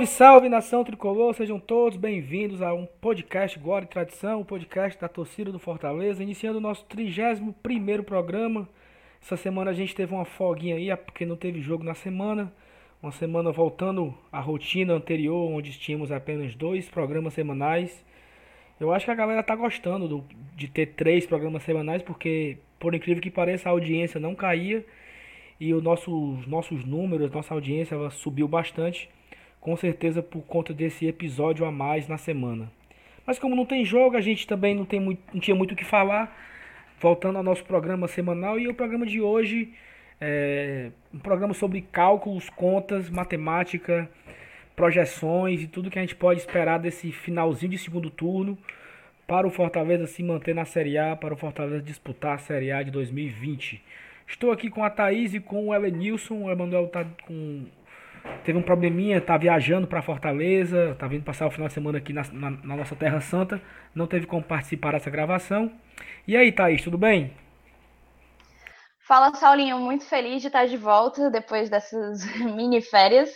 Salve, salve nação tricolor, sejam todos bem-vindos a um podcast Glória e Tradição, o um podcast da torcida do Fortaleza, iniciando o nosso 31 programa. Essa semana a gente teve uma folguinha aí, porque não teve jogo na semana. Uma semana voltando à rotina anterior, onde tínhamos apenas dois programas semanais. Eu acho que a galera tá gostando do, de ter três programas semanais, porque, por incrível que pareça, a audiência não caía e os nossos, nossos números, nossa audiência ela subiu bastante com certeza por conta desse episódio a mais na semana. Mas como não tem jogo, a gente também não, tem muito, não tinha muito o que falar. Voltando ao nosso programa semanal e o programa de hoje é um programa sobre cálculos, contas, matemática, projeções e tudo que a gente pode esperar desse finalzinho de segundo turno para o Fortaleza se manter na Série A, para o Fortaleza disputar a Série A de 2020. Estou aqui com a Thaís e com o Elenilson. O Emanuel está com teve um probleminha, tá viajando para Fortaleza, tá vindo passar o final de semana aqui na, na, na, nossa Terra Santa, não teve como participar dessa gravação. E aí, Thaís, tudo bem? Fala, Saulinho, muito feliz de estar de volta depois dessas mini férias.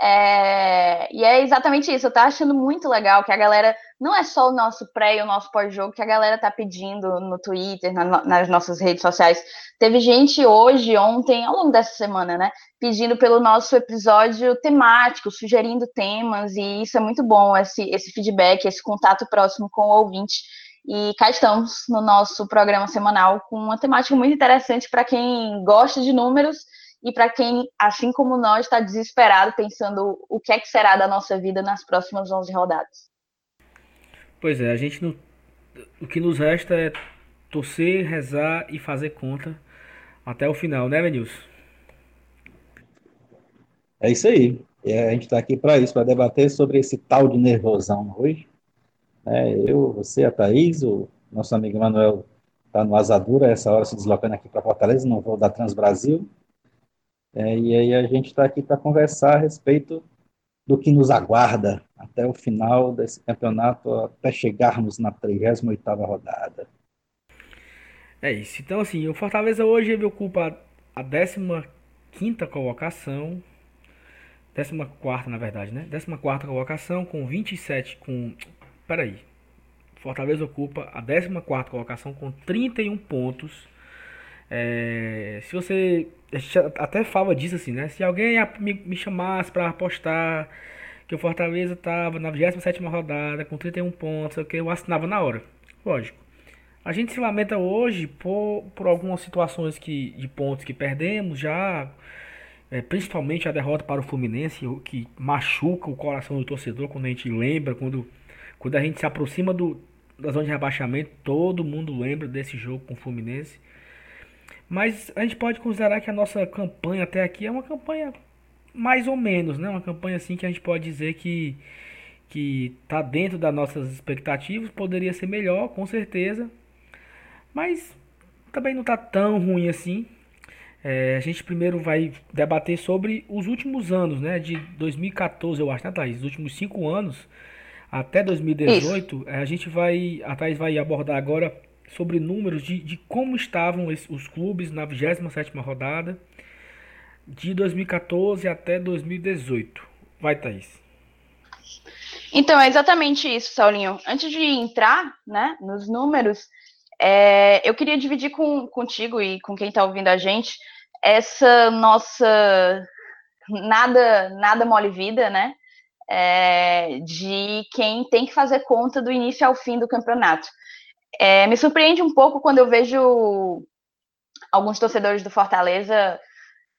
É... E é exatamente isso, eu tô achando muito legal que a galera, não é só o nosso pré e o nosso pós-jogo, que a galera tá pedindo no Twitter, na, nas nossas redes sociais. Teve gente hoje, ontem, ao longo dessa semana, né, pedindo pelo nosso episódio temático, sugerindo temas, e isso é muito bom, esse, esse feedback, esse contato próximo com o ouvinte. E cá estamos no nosso programa semanal com uma temática muito interessante para quem gosta de números e para quem, assim como nós, está desesperado pensando o que é que será da nossa vida nas próximas 11 rodadas. Pois é, a gente não, o que nos resta é torcer, rezar e fazer conta até o final, né, Venilson? É isso aí. E a gente está aqui para isso, para debater sobre esse tal de nervosão hoje. É, eu, você, a Thaís, o nosso amigo Manuel está no Asadura, essa hora se deslocando aqui para Fortaleza, no voo da Transbrasil. É, e aí a gente está aqui para conversar a respeito do que nos aguarda até o final desse campeonato, até chegarmos na 38ª rodada. É isso. Então, assim, o Fortaleza hoje ele ocupa a 15ª colocação, 14ª, na verdade, né? 14ª colocação com 27 com Peraí. Fortaleza ocupa a 14ª colocação com 31 pontos. É, se você a gente até fala disso assim, né? Se alguém me, chamasse para apostar que o Fortaleza tava na 27 rodada com 31 pontos, eu, eu assinava na hora. Lógico. A gente se lamenta hoje por, por algumas situações que, de pontos que perdemos já, é, principalmente a derrota para o Fluminense, que machuca o coração do torcedor quando a gente lembra, quando, quando a gente se aproxima do, da zona de rebaixamento, todo mundo lembra desse jogo com o Fluminense. Mas a gente pode considerar que a nossa campanha até aqui é uma campanha mais ou menos, né? Uma campanha assim que a gente pode dizer que que tá dentro das nossas expectativas, poderia ser melhor, com certeza. Mas também não tá tão ruim assim. É, a gente primeiro vai debater sobre os últimos anos, né? De 2014, eu acho, né, Thaís? Os últimos cinco anos até 2018. Isso. A gente vai. A Thaís vai abordar agora sobre números de, de como estavam os clubes na 27 rodada de 2014 até 2018. Vai, Thaís. Então, é exatamente isso, Saulinho. Antes de entrar né, nos números, é, eu queria dividir com, contigo e com quem está ouvindo a gente essa nossa nada nada mole vida, né? É, de quem tem que fazer conta do início ao fim do campeonato. É, me surpreende um pouco quando eu vejo alguns torcedores do Fortaleza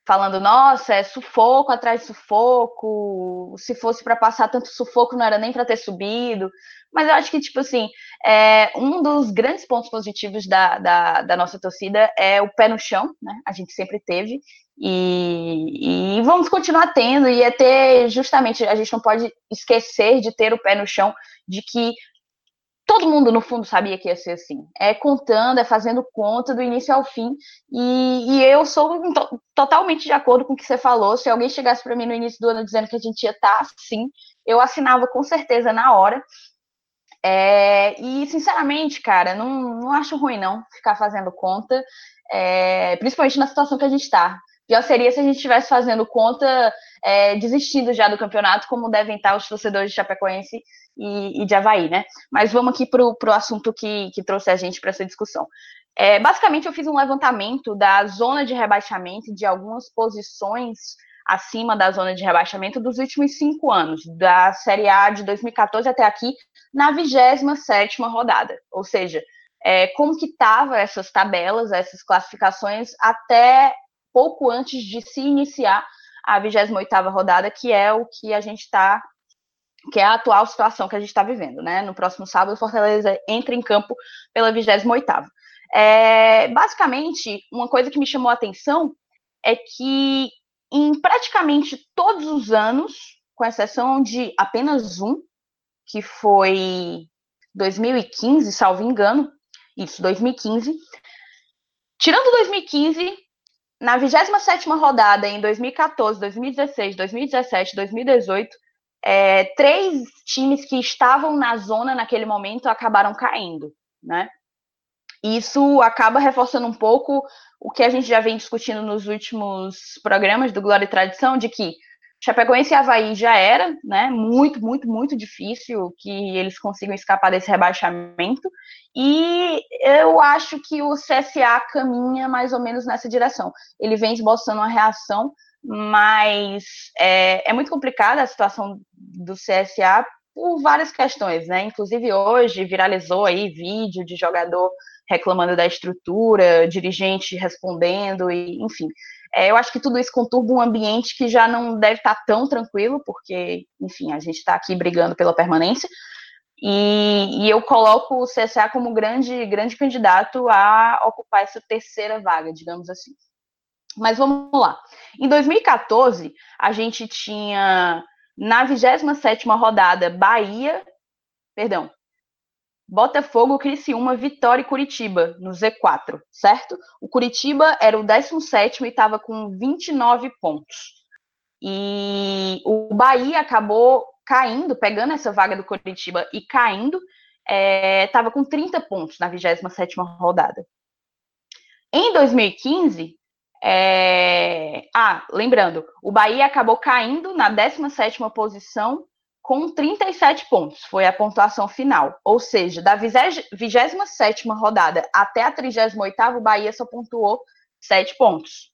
falando: nossa, é sufoco atrás de sufoco, se fosse para passar tanto sufoco não era nem para ter subido. Mas eu acho que, tipo assim, é, um dos grandes pontos positivos da, da, da, nossa torcida é o pé no chão, né? A gente sempre teve. E, e vamos continuar tendo, e é ter justamente, a gente não pode esquecer de ter o pé no chão, de que todo mundo no fundo sabia que ia ser assim. É contando, é fazendo conta do início ao fim. E, e eu sou to totalmente de acordo com o que você falou. Se alguém chegasse para mim no início do ano dizendo que a gente ia estar tá assim, eu assinava com certeza na hora. É, e sinceramente, cara, não, não acho ruim não ficar fazendo conta, é, principalmente na situação que a gente está. Pior seria se a gente estivesse fazendo conta é, desistindo já do campeonato, como devem estar os torcedores de Chapecoense e, e de Havaí, né? Mas vamos aqui para o assunto que, que trouxe a gente para essa discussão. É, basicamente, eu fiz um levantamento da zona de rebaixamento de algumas posições acima da zona de rebaixamento dos últimos cinco anos, da Série A de 2014 até aqui, na 27 rodada. Ou seja, é, como que estavam essas tabelas, essas classificações, até pouco antes de se iniciar a 28ª rodada, que é o que a gente está que é a atual situação que a gente está vivendo, né? No próximo sábado, Fortaleza entra em campo pela 28ª. É, basicamente, uma coisa que me chamou a atenção é que em praticamente todos os anos, com exceção de apenas um, que foi 2015, salvo engano, isso, 2015. Tirando 2015, na 27 rodada, em 2014, 2016, 2017, 2018, é, três times que estavam na zona naquele momento acabaram caindo, né? Isso acaba reforçando um pouco o que a gente já vem discutindo nos últimos programas do Glória e Tradição, de que Chapecoense e Havaí já era, né? Muito, muito, muito difícil que eles consigam escapar desse rebaixamento. E eu acho que o CSA caminha mais ou menos nessa direção. Ele vem esboçando uma reação, mas é, é muito complicada a situação do CSA por várias questões, né? Inclusive hoje viralizou aí vídeo de jogador reclamando da estrutura, dirigente respondendo e, enfim, é, eu acho que tudo isso conturba um ambiente que já não deve estar tão tranquilo, porque, enfim, a gente está aqui brigando pela permanência. E, e, eu coloco o CSA como grande, grande candidato a ocupar essa terceira vaga, digamos assim. Mas vamos lá. Em 2014, a gente tinha na 27 rodada Bahia, perdão, Botafogo, Criciúma, Vitória e Curitiba no Z4, certo? O Curitiba era o 17 e estava com 29 pontos. E o Bahia acabou caindo, pegando essa vaga do Curitiba e caindo, estava é, com 30 pontos na 27 rodada. Em 2015, é... ah, lembrando, o Bahia acabou caindo na 17 posição com 37 pontos, foi a pontuação final. Ou seja, da 27 rodada até a 38, o Bahia só pontuou 7 pontos.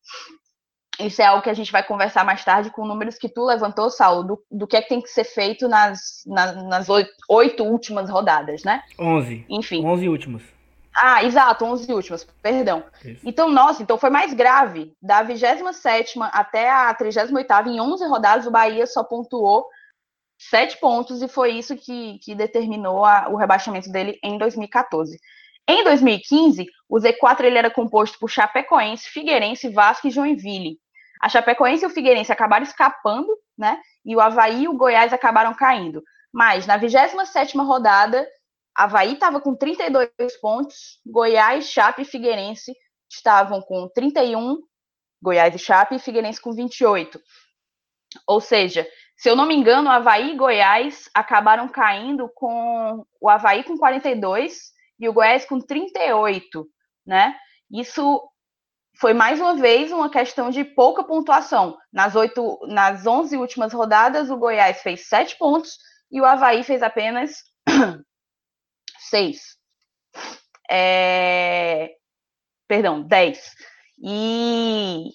Isso é algo que a gente vai conversar mais tarde com números que tu levantou, Saulo, do, do que é que tem que ser feito nas, nas, nas oito últimas rodadas, né? 11. Enfim. 11 últimas. Ah, exato, 11 últimas, perdão. Isso. Então, nossa, então foi mais grave. Da 27 até a 38, em 11 rodadas, o Bahia só pontuou sete pontos, e foi isso que, que determinou a, o rebaixamento dele em 2014. Em 2015, o Z4 ele era composto por Chapecoense, Figueirense, Vasco e Joinville. A Chapecoense e o Figueirense acabaram escapando, né? E o Havaí e o Goiás acabaram caindo. Mas na 27ª rodada, Havaí estava com 32 pontos, Goiás, Chape e Figueirense estavam com 31, Goiás e Chape e Figueirense com 28. Ou seja, se eu não me engano, Havaí e Goiás acabaram caindo com o Havaí com 42 e o Goiás com 38, né? Isso foi mais uma vez uma questão de pouca pontuação. Nas, oito, nas 11 últimas rodadas, o Goiás fez 7 pontos e o Havaí fez apenas 6. É... Perdão, 10. E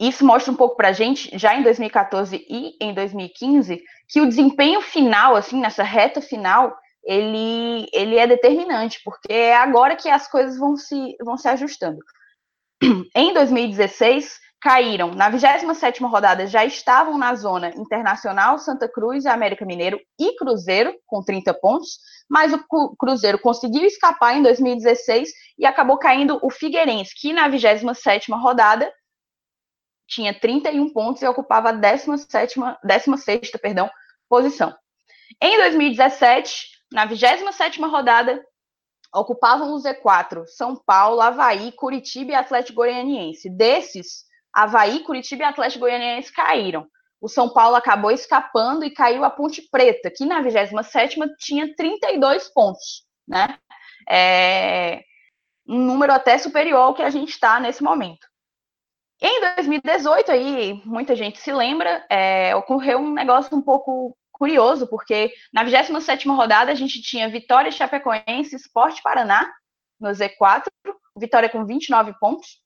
isso mostra um pouco para a gente, já em 2014 e em 2015, que o desempenho final, assim, nessa reta final, ele, ele é determinante, porque é agora que as coisas vão se, vão se ajustando. Em 2016, caíram na 27ª rodada, já estavam na zona Internacional, Santa Cruz, América Mineiro e Cruzeiro, com 30 pontos, mas o Cruzeiro conseguiu escapar em 2016 e acabou caindo o Figueirense, que na 27ª rodada tinha 31 pontos e ocupava a 17 16 perdão, posição. Em 2017, na 27 rodada, ocupavam o Z4 São Paulo, Havaí, Curitiba e Atlético Goianiense. Desses, Havaí, Curitiba e Atlético Goianiense caíram. O São Paulo acabou escapando e caiu a Ponte Preta, que na 27 tinha 32 pontos, né? É um número até superior ao que a gente está nesse momento. Em 2018, aí, muita gente se lembra, é, ocorreu um negócio um pouco curioso, porque na 27ª rodada a gente tinha Vitória Chapecoense Esporte Paraná no Z4, Vitória com 29 pontos,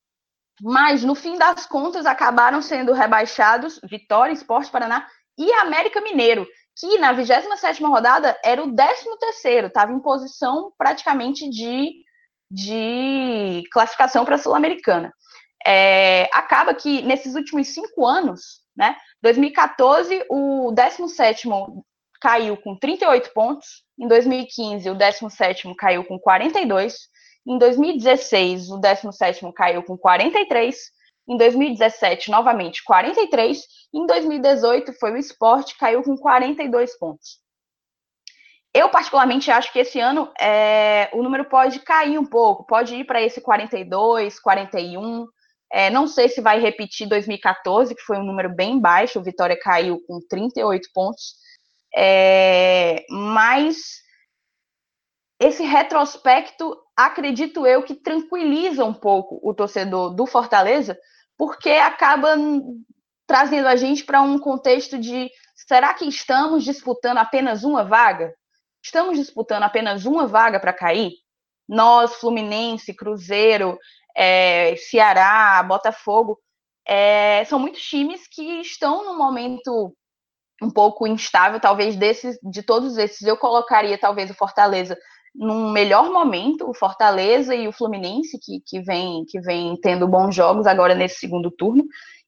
mas no fim das contas acabaram sendo rebaixados Vitória, Esporte Paraná e América Mineiro, que na 27ª rodada era o 13º, estava em posição praticamente de, de classificação para a Sul-Americana. É, acaba que nesses últimos cinco anos, né, 2014, o 17º caiu com 38 pontos, em 2015, o 17º caiu com 42, em 2016, o 17º caiu com 43, em 2017, novamente, 43, em 2018 foi o esporte, caiu com 42 pontos. Eu, particularmente, acho que esse ano é, o número pode cair um pouco, pode ir para esse 42, 41, é, não sei se vai repetir 2014, que foi um número bem baixo, o Vitória caiu com 38 pontos. É, mas esse retrospecto, acredito eu, que tranquiliza um pouco o torcedor do Fortaleza, porque acaba trazendo a gente para um contexto de será que estamos disputando apenas uma vaga? Estamos disputando apenas uma vaga para cair? Nós, Fluminense, Cruzeiro, é, Ceará, Botafogo, é, são muitos times que estão num momento um pouco instável, talvez desses, de todos esses, eu colocaria talvez o Fortaleza num melhor momento, o Fortaleza e o Fluminense, que, que, vem, que vem tendo bons jogos agora nesse segundo turno.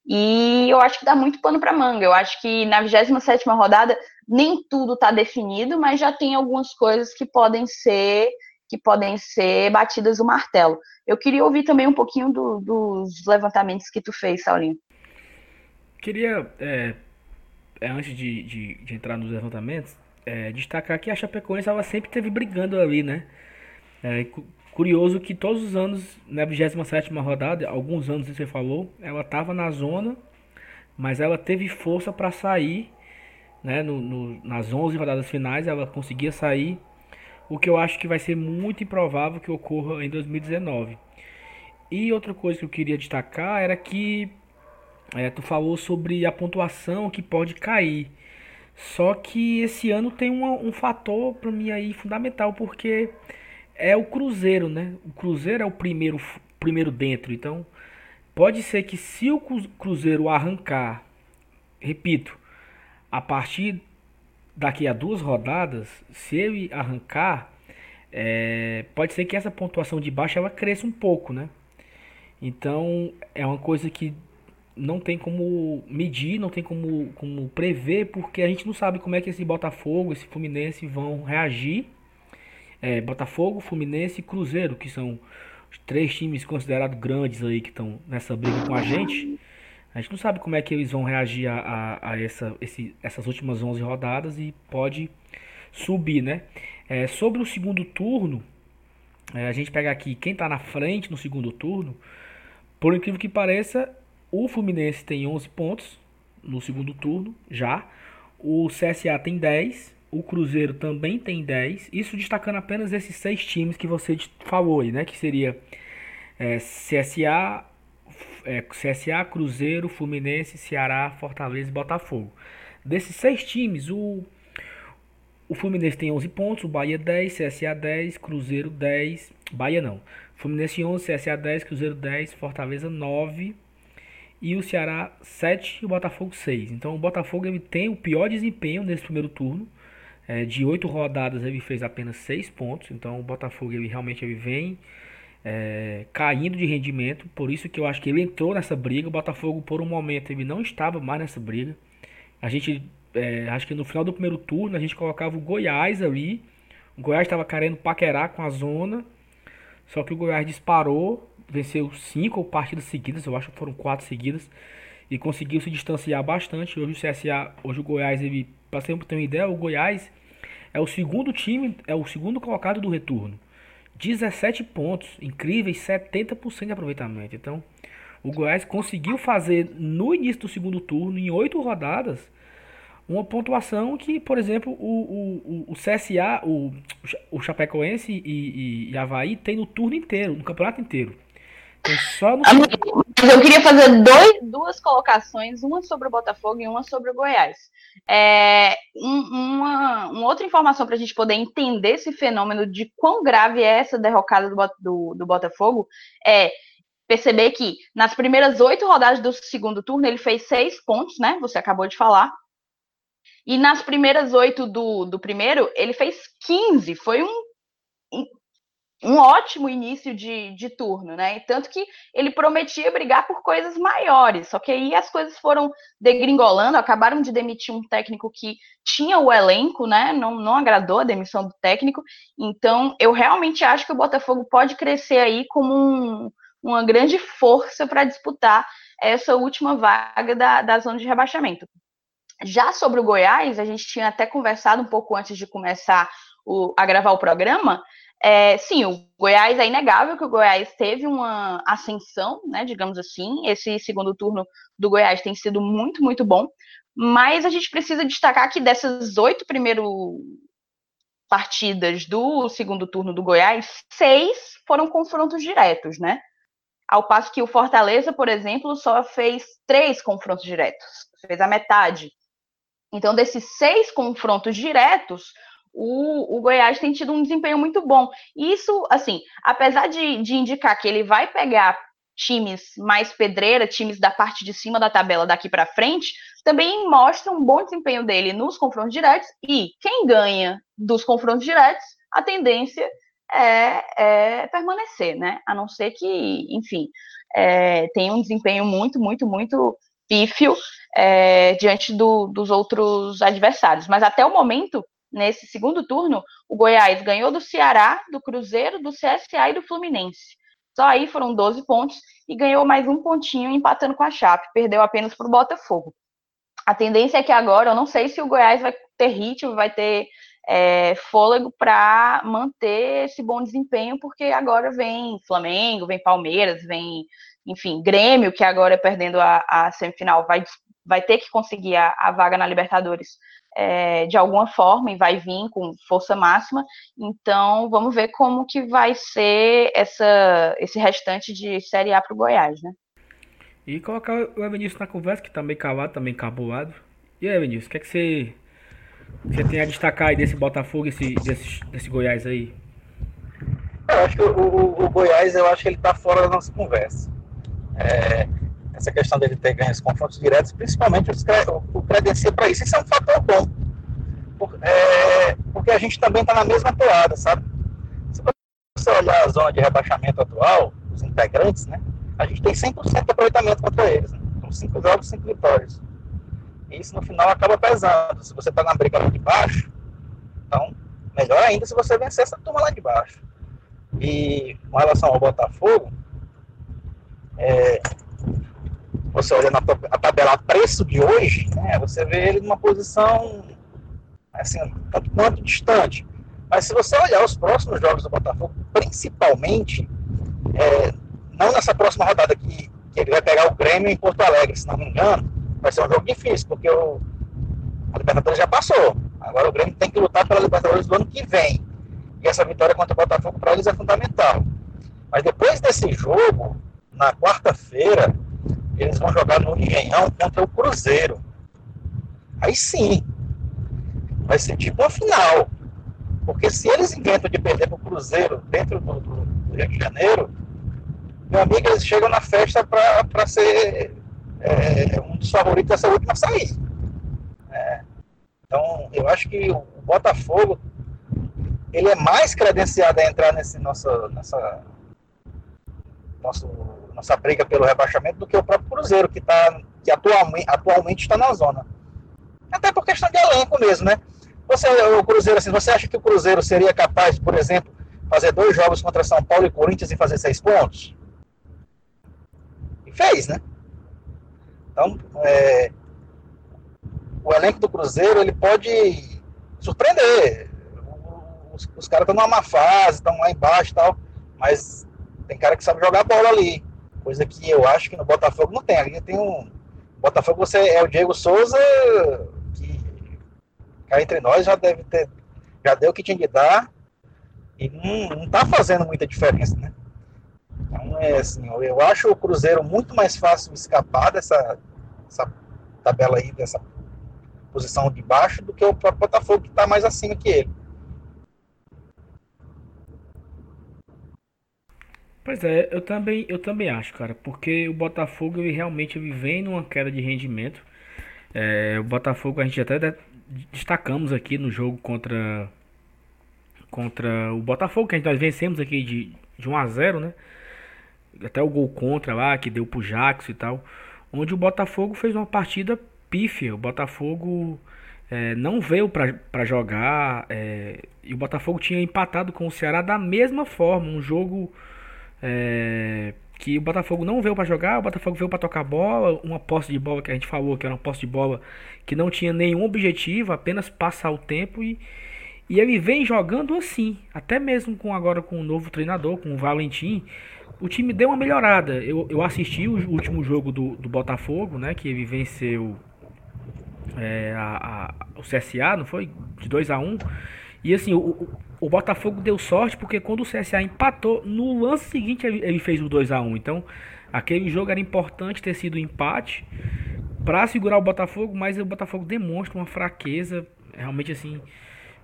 E eu acho que dá muito pano para manga. Eu acho que na 27 rodada nem tudo está definido, mas já tem algumas coisas que podem ser que podem ser batidas o martelo. Eu queria ouvir também um pouquinho do, dos levantamentos que tu fez, Saulinho. Queria, é, é, antes de, de, de, entrar nos levantamentos, é, destacar que a Chapecoense ela sempre esteve brigando ali, né? É, curioso que todos os anos, na 27 rodada, alguns anos você falou, ela estava na zona, mas ela teve força para sair, né? No, no, nas 11 rodadas finais, ela conseguia sair o que eu acho que vai ser muito improvável que ocorra em 2019. E outra coisa que eu queria destacar era que é, tu falou sobre a pontuação que pode cair. Só que esse ano tem um fator para mim aí fundamental, porque é o Cruzeiro, né? O Cruzeiro é o primeiro, primeiro dentro. Então, pode ser que se o Cruzeiro arrancar, repito, a partir daqui a duas rodadas, se ele arrancar, é, pode ser que essa pontuação de baixo ela cresça um pouco, né? Então é uma coisa que não tem como medir, não tem como, como prever, porque a gente não sabe como é que esse Botafogo, esse Fluminense vão reagir. É, Botafogo, Fluminense e Cruzeiro, que são os três times considerados grandes aí que estão nessa briga com a gente. A gente não sabe como é que eles vão reagir a, a, a essa, esse, essas últimas 11 rodadas e pode subir, né? É, sobre o segundo turno, é, a gente pega aqui quem está na frente no segundo turno. Por incrível que pareça, o Fluminense tem 11 pontos no segundo turno já. O CSA tem 10. O Cruzeiro também tem 10. Isso destacando apenas esses seis times que você falou aí, né? Que seria é, CSA, é, CSA, Cruzeiro, Fluminense, Ceará, Fortaleza e Botafogo. Desses seis times, o, o Fluminense tem 11 pontos, o Bahia 10, CSA 10, Cruzeiro 10, Bahia não. Fluminense 11, CSA 10, Cruzeiro 10, Fortaleza 9 e o Ceará 7 e o Botafogo 6. Então o Botafogo ele tem o pior desempenho nesse primeiro turno. É, de 8 rodadas ele fez apenas 6 pontos. Então o Botafogo ele realmente ele vem é, caindo de rendimento. Por isso que eu acho que ele entrou nessa briga. O Botafogo, por um momento, ele não estava mais nessa briga. A gente, é, acho que no final do primeiro turno, a gente colocava o Goiás ali. O Goiás estava querendo paquerar com a zona. Só que o Goiás disparou, venceu cinco partidas seguidas, eu acho que foram quatro seguidas. E conseguiu se distanciar bastante. Hoje o CSA, hoje o Goiás, ele, para sempre ter uma ideia, o Goiás é o segundo time, é o segundo colocado do retorno. 17 pontos, incríveis 70% de aproveitamento. Então, o Goiás conseguiu fazer no início do segundo turno, em oito rodadas, uma pontuação que, por exemplo, o, o, o CSA, o, o Chapecoense e, e, e Havaí tem no turno inteiro, no campeonato inteiro. Eu queria fazer dois, duas colocações, uma sobre o Botafogo e uma sobre o Goiás. É, um, uma, uma, outra informação para a gente poder entender esse fenômeno de quão grave é essa derrocada do, do, do Botafogo é perceber que nas primeiras oito rodadas do segundo turno ele fez seis pontos, né? Você acabou de falar. E nas primeiras oito do, do primeiro, ele fez 15. Foi um, um ótimo início de, de turno, né? E tanto que ele prometia brigar por coisas maiores, só que aí as coisas foram degringolando, acabaram de demitir um técnico que tinha o elenco, né? Não, não agradou a demissão do técnico. Então, eu realmente acho que o Botafogo pode crescer aí como um, uma grande força para disputar essa última vaga da, da zona de rebaixamento. Já sobre o Goiás, a gente tinha até conversado um pouco antes de começar o, a gravar o programa. É, sim, o Goiás é inegável que o Goiás teve uma ascensão, né, digamos assim. Esse segundo turno do Goiás tem sido muito, muito bom. Mas a gente precisa destacar que dessas oito primeiras partidas do segundo turno do Goiás, seis foram confrontos diretos, né? Ao passo que o Fortaleza, por exemplo, só fez três confrontos diretos, fez a metade. Então, desses seis confrontos diretos, o, o, Goiás tem tido um desempenho muito bom. Isso, assim, apesar de, de indicar que ele vai pegar times mais pedreira, times da parte de cima da tabela daqui para frente, também mostra um bom desempenho dele nos confrontos diretos. E quem ganha dos confrontos diretos, a tendência é, é permanecer, né? A não ser que, enfim, é, tenha um desempenho muito, muito, muito pífio é, diante do, dos outros adversários. Mas até o momento, nesse segundo turno, o Goiás ganhou do Ceará, do Cruzeiro, do CSA e do Fluminense. Só aí foram 12 pontos e ganhou mais um pontinho empatando com a Chape, perdeu apenas para o Botafogo. A tendência é que agora, eu não sei se o Goiás vai ter ritmo, vai ter é, fôlego para manter esse bom desempenho, porque agora vem Flamengo, vem Palmeiras, vem, enfim, Grêmio, que agora perdendo a, a semifinal vai, vai ter que conseguir a, a vaga na Libertadores é, de alguma forma e vai vir com força máxima. Então, vamos ver como que vai ser essa, esse restante de Série A para o Goiás, né? E colocar o Evanilson na conversa, que tá meio cavado, tá meio caboado. E aí, Evanilson, o que, é que você, você tem a destacar aí desse Botafogo, esse, desse, desse Goiás aí? Eu acho que o, o, o, Goiás, eu acho que ele tá fora da nossa conversa. É, essa questão dele ter ganho os confrontos diretos, principalmente os, o credencia para isso. Isso é um fator bom, por, é, porque a gente também está na mesma toada, sabe? Se você olhar a zona de rebaixamento atual, os integrantes, né? A gente tem 100% de aproveitamento contra eles. Né? São cinco jogos, cinco vitórias. E isso no final acaba pesando. Se você está na briga lá de baixo, então melhor ainda se você vencer essa turma lá de baixo. E com relação ao Botafogo, é, você olha na tabela preço de hoje, né, você vê ele numa posição assim, tanto quanto distante. Mas se você olhar os próximos jogos do Botafogo, principalmente, é, não nessa próxima rodada que, que, ele vai pegar o Grêmio em Porto Alegre, se não me engano, vai ser um jogo difícil, porque o, a Libertadores já passou. Agora o Grêmio tem que lutar pela Libertadores do ano que vem. E essa vitória contra o Botafogo para eles é fundamental. Mas depois desse jogo, na quarta-feira, eles vão jogar no Engenhão contra o Cruzeiro. Aí sim, vai ser tipo uma final. Porque se eles inventam de perder para o Cruzeiro dentro do, do, Rio de Janeiro, meu amigo, eles chegam na festa para ser é, um dos favoritos dessa última sair. É, então, eu acho que o Botafogo ele é mais credenciado a entrar nesse nosso, nessa, nosso nossa briga pelo rebaixamento do que o próprio Cruzeiro, que, tá, que atualmente, atualmente está na zona. Até por questão de elenco mesmo, né? Você, o Cruzeiro, assim, você acha que o Cruzeiro seria capaz, por exemplo, fazer dois jogos contra São Paulo e Corinthians e fazer seis pontos? E fez, né? Então, é, o elenco do Cruzeiro ele pode surpreender. Os, os caras estão numa má fase, estão lá embaixo e tal, mas tem cara que sabe jogar bola ali. Coisa que eu acho que no Botafogo não tem. Ali tem um. Botafogo você é o Diego Souza, que cá entre nós já deve ter. Já deu o que tinha que dar. E não, não tá fazendo muita diferença, né? Então é assim, eu acho o Cruzeiro muito mais fácil escapar dessa, dessa tabela aí, dessa posição de baixo, do que o próprio Botafogo, que está mais acima que ele. Pois é, eu também, eu também acho, cara, porque o Botafogo ele realmente ele vem numa queda de rendimento. É, o Botafogo a gente até destacamos aqui no jogo contra contra o Botafogo, que a gente nós vencemos aqui de, de 1 a 0, né? Até o gol contra lá, que deu pro Jackson e tal. Onde o Botafogo fez uma partida pífia. O Botafogo é, não veio para jogar. É, e o Botafogo tinha empatado com o Ceará da mesma forma. Um jogo é, que o Botafogo não veio para jogar. O Botafogo veio para tocar bola. Uma posse de bola que a gente falou que era uma posse de bola que não tinha nenhum objetivo, apenas passar o tempo e e ele vem jogando assim, até mesmo com agora com o novo treinador, com o Valentim. O time deu uma melhorada. Eu, eu assisti o último jogo do, do Botafogo, né? Que ele venceu é, a, a, o CSA, não foi? De 2 a 1 um. E assim, o, o, Botafogo deu sorte porque quando o CSA empatou, no lance seguinte ele, fez o 2 a 1 um. Então, aquele jogo era importante ter sido um empate para segurar o Botafogo, mas o Botafogo demonstra uma fraqueza realmente assim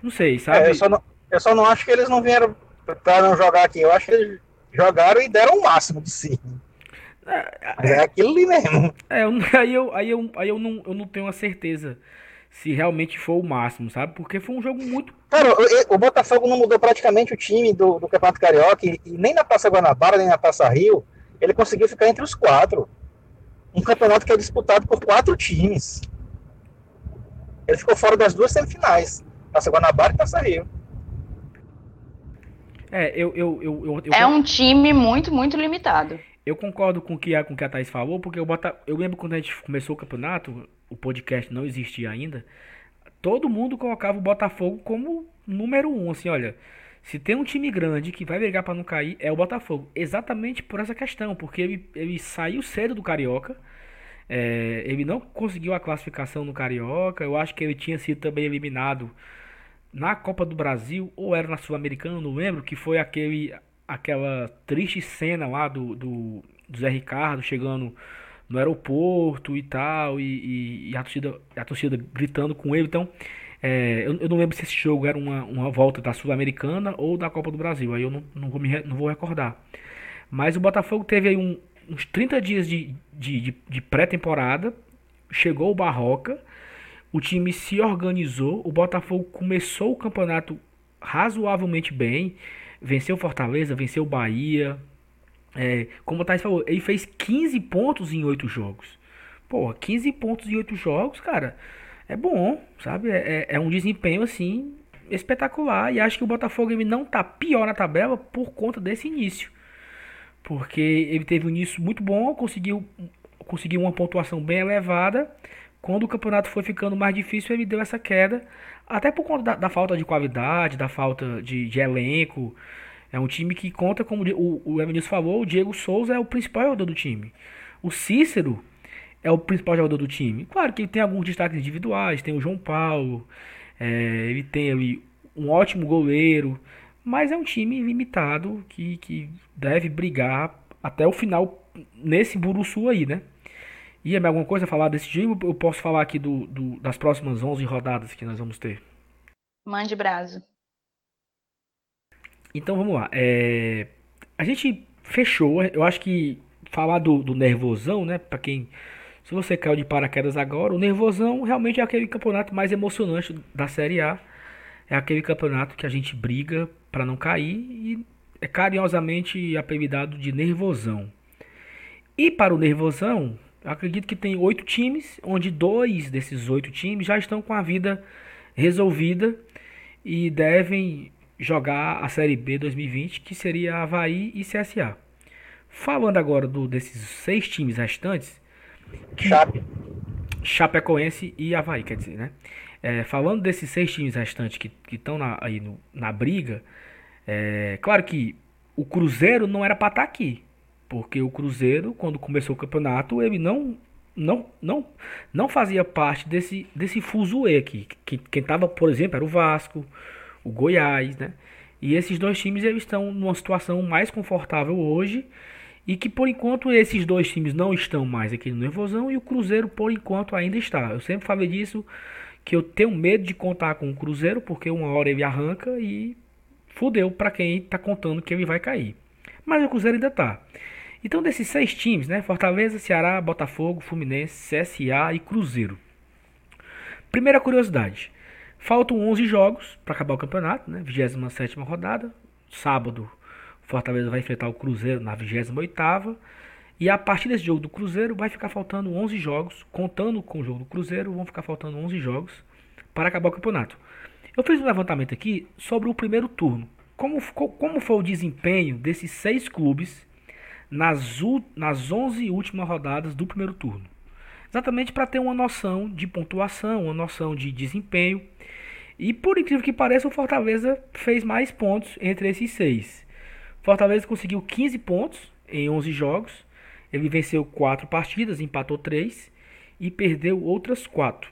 não sei, sabe? É, eu, só não, eu só não acho que eles não vieram para não jogar aqui. Eu acho que eles jogaram e deram o máximo de si. É, Mas é aquilo ali mesmo. É, aí, eu, aí, eu, aí eu, não, eu não tenho a certeza se realmente foi o máximo, sabe? Porque foi um jogo muito. Cara, o, o Botafogo não mudou praticamente o time do, do Campeonato Carioca e, e nem na Taça Guanabara, nem na Taça Rio, ele conseguiu ficar entre os quatro. Um campeonato que é disputado por quatro times. Ele ficou fora das duas semifinais. Taça Guanabara e Taça Rio. É, eu, eu, eu, eu, eu É um time muito, muito limitado. Eu concordo com o que a, com que a Thaís falou, porque eu, bota, eu lembro quando a gente começou o campeonato, o podcast não existia ainda, todo mundo colocava o Botafogo como número um, assim, olha, se tem um time grande que vai brigar para não cair, é o Botafogo. Exatamente por essa questão, porque ele, ele saiu cedo do Carioca, é, ele não conseguiu a classificação no Carioca, eu acho que ele tinha sido também eliminado na Copa do Brasil, ou era na Sul-Americana, não lembro, que foi aquele, aquela triste cena lá do, do, do Zé Ricardo chegando no aeroporto e tal, e, e, e a, torcida, a torcida gritando com ele. Então, é, eu, eu, não lembro se esse jogo era uma, uma volta da Sul-Americana ou da Copa do Brasil, aí eu não, não, vou, me, não vou recordar. Mas o Botafogo teve aí um, uns 30 dias de, de, de, de pré-temporada, chegou o Barroca o time se organizou, o Botafogo começou o campeonato razoavelmente bem, venceu Fortaleza, venceu Bahia. É, como o Thais falou, ele fez 15 pontos em 8 jogos. Pô, 15 pontos em 8 jogos, cara, é bom, sabe? É, é, é um desempenho assim espetacular. E acho que o Botafogo ele não tá pior na tabela por conta desse início. Porque ele teve um início muito bom, conseguiu, conseguiu uma pontuação bem elevada quando o campeonato foi ficando mais difícil, ele deu essa queda, até por conta da, da falta de qualidade, da falta de, de, elenco. É um time que conta, como o, o falou, o Diego Souza é o principal jogador do time. O Cícero é o principal jogador do time. Claro que ele tem alguns destaques individuais, tem o João Paulo, é, ele tem ali um ótimo goleiro, mas é um time limitado que, que deve brigar até o final nesse Buruçu aí, né? E alguma coisa a falar desse time? Eu posso falar aqui do, do, das próximas 11 rodadas que nós vamos ter. Mande braço. Então vamos lá. É, a gente fechou. Eu acho que falar do, do nervosão, né? Para quem. Se você caiu de paraquedas agora, o nervosão realmente é aquele campeonato mais emocionante da Série A. É aquele campeonato que a gente briga para não cair e é carinhosamente apelidado de nervosão. E para o nervosão, eu acredito que tem oito times, onde dois desses oito times já estão com a vida resolvida e devem jogar a Série B 2020, que seria Havaí e CSA. Falando agora do, desses seis times restantes, Chape. Chapecoense e Havaí, quer dizer, né? É, falando desses seis times restantes que estão aí no, na briga, é, claro que o Cruzeiro não era para estar tá aqui. Porque o Cruzeiro, quando começou o campeonato, ele não não não não fazia parte desse desse fuzuê aqui. Que, quem estava, por exemplo, era o Vasco, o Goiás, né? E esses dois times eles estão numa situação mais confortável hoje E que por enquanto esses dois times não estão mais aqui no Nervosão e o Cruzeiro por enquanto ainda está. Eu sempre falei disso, que eu tenho medo de contar com o Cruzeiro, porque uma hora ele arranca e fudeu para quem está contando que ele vai cair. Mas o Cruzeiro ainda está. Então desses seis times, né? Fortaleza, Ceará, Botafogo, Fluminense, CSA e Cruzeiro. Primeira curiosidade. Faltam 11 jogos para acabar o campeonato, né? 27ª rodada. Sábado, Fortaleza vai enfrentar o Cruzeiro na 28ª. E a partir desse jogo do Cruzeiro vai ficar faltando 11 jogos. Contando com o jogo do Cruzeiro, vão ficar faltando 11 jogos para acabar o campeonato. Eu fiz um levantamento aqui sobre o primeiro turno. Como, como foi o desempenho desses seis clubes nas, nas 11 últimas rodadas do primeiro turno? Exatamente para ter uma noção de pontuação, uma noção de desempenho. E por incrível que pareça, o Fortaleza fez mais pontos entre esses seis. Fortaleza conseguiu 15 pontos em 11 jogos. Ele venceu 4 partidas, empatou 3 e perdeu outras 4.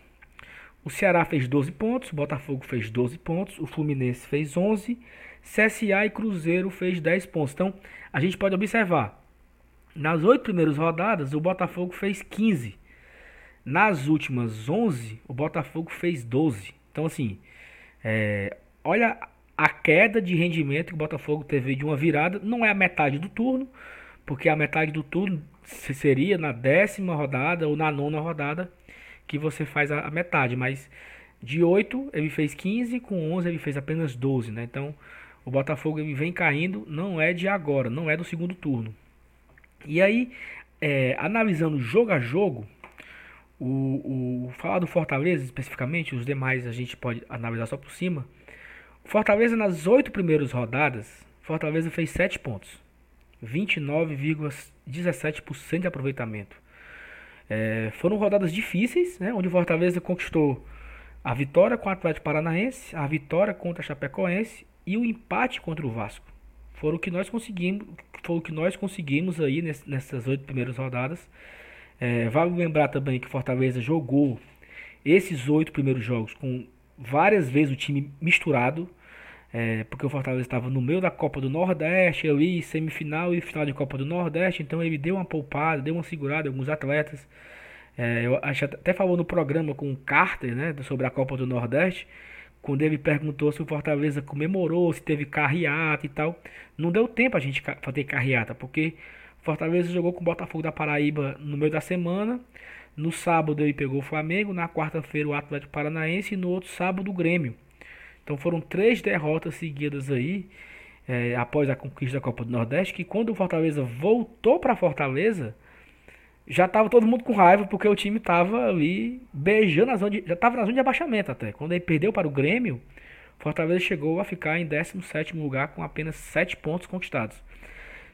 O Ceará fez 12 pontos, o Botafogo fez 12 pontos, o Fluminense fez 11, CSA e Cruzeiro fez 10 pontos. Então, a gente pode observar, nas 8 primeiras rodadas, o Botafogo fez 15. Nas últimas 11, o Botafogo fez 12. Então, assim, é, olha a queda de rendimento que o Botafogo teve de uma virada. Não é a metade do turno, porque a metade do turno seria na décima rodada ou na nona rodada que você faz a, metade. Mas de 8 ele fez 15, com 11 ele fez apenas 12. Né? Então o Botafogo ele vem caindo, não é de agora, não é do segundo turno. E aí, é, analisando jogo a jogo, o, o falar do Fortaleza especificamente, os demais a gente pode analisar só por cima. Fortaleza nas oito primeiras rodadas, Fortaleza fez 7 pontos. 29,17% de aproveitamento. É, foram rodadas difíceis, né, onde o Fortaleza conquistou a vitória contra o Atlético Paranaense, a vitória contra a Chapecoense e o empate contra o Vasco. Foram o que nós conseguimos, foi o que nós conseguimos aí nessas oito primeiras rodadas. É, vale lembrar também que Fortaleza jogou esses oito primeiros jogos com várias vezes o time misturado, é, porque o Fortaleza estava no meio da Copa do Nordeste, ali, semifinal e final de Copa do Nordeste, então ele deu uma poupada, deu uma segurada alguns atletas. É, eu até falou no programa com o Carter, né, sobre a Copa do Nordeste, quando ele perguntou se o Fortaleza comemorou, se teve carreata e tal. Não deu tempo a gente fazer carreata, porque Fortaleza jogou com o Botafogo da Paraíba no meio da semana. No sábado ele pegou o Flamengo, na quarta-feira o Atlético Paranaense e no outro sábado o Grêmio. Então foram três derrotas seguidas aí é, após a conquista da Copa do Nordeste. Que quando o Fortaleza voltou para Fortaleza, já estava todo mundo com raiva porque o time estava ali beijando a zona de, já estava na zona de abaixamento até. Quando ele perdeu para o Grêmio, Fortaleza chegou a ficar em 17 lugar com apenas 7 pontos conquistados.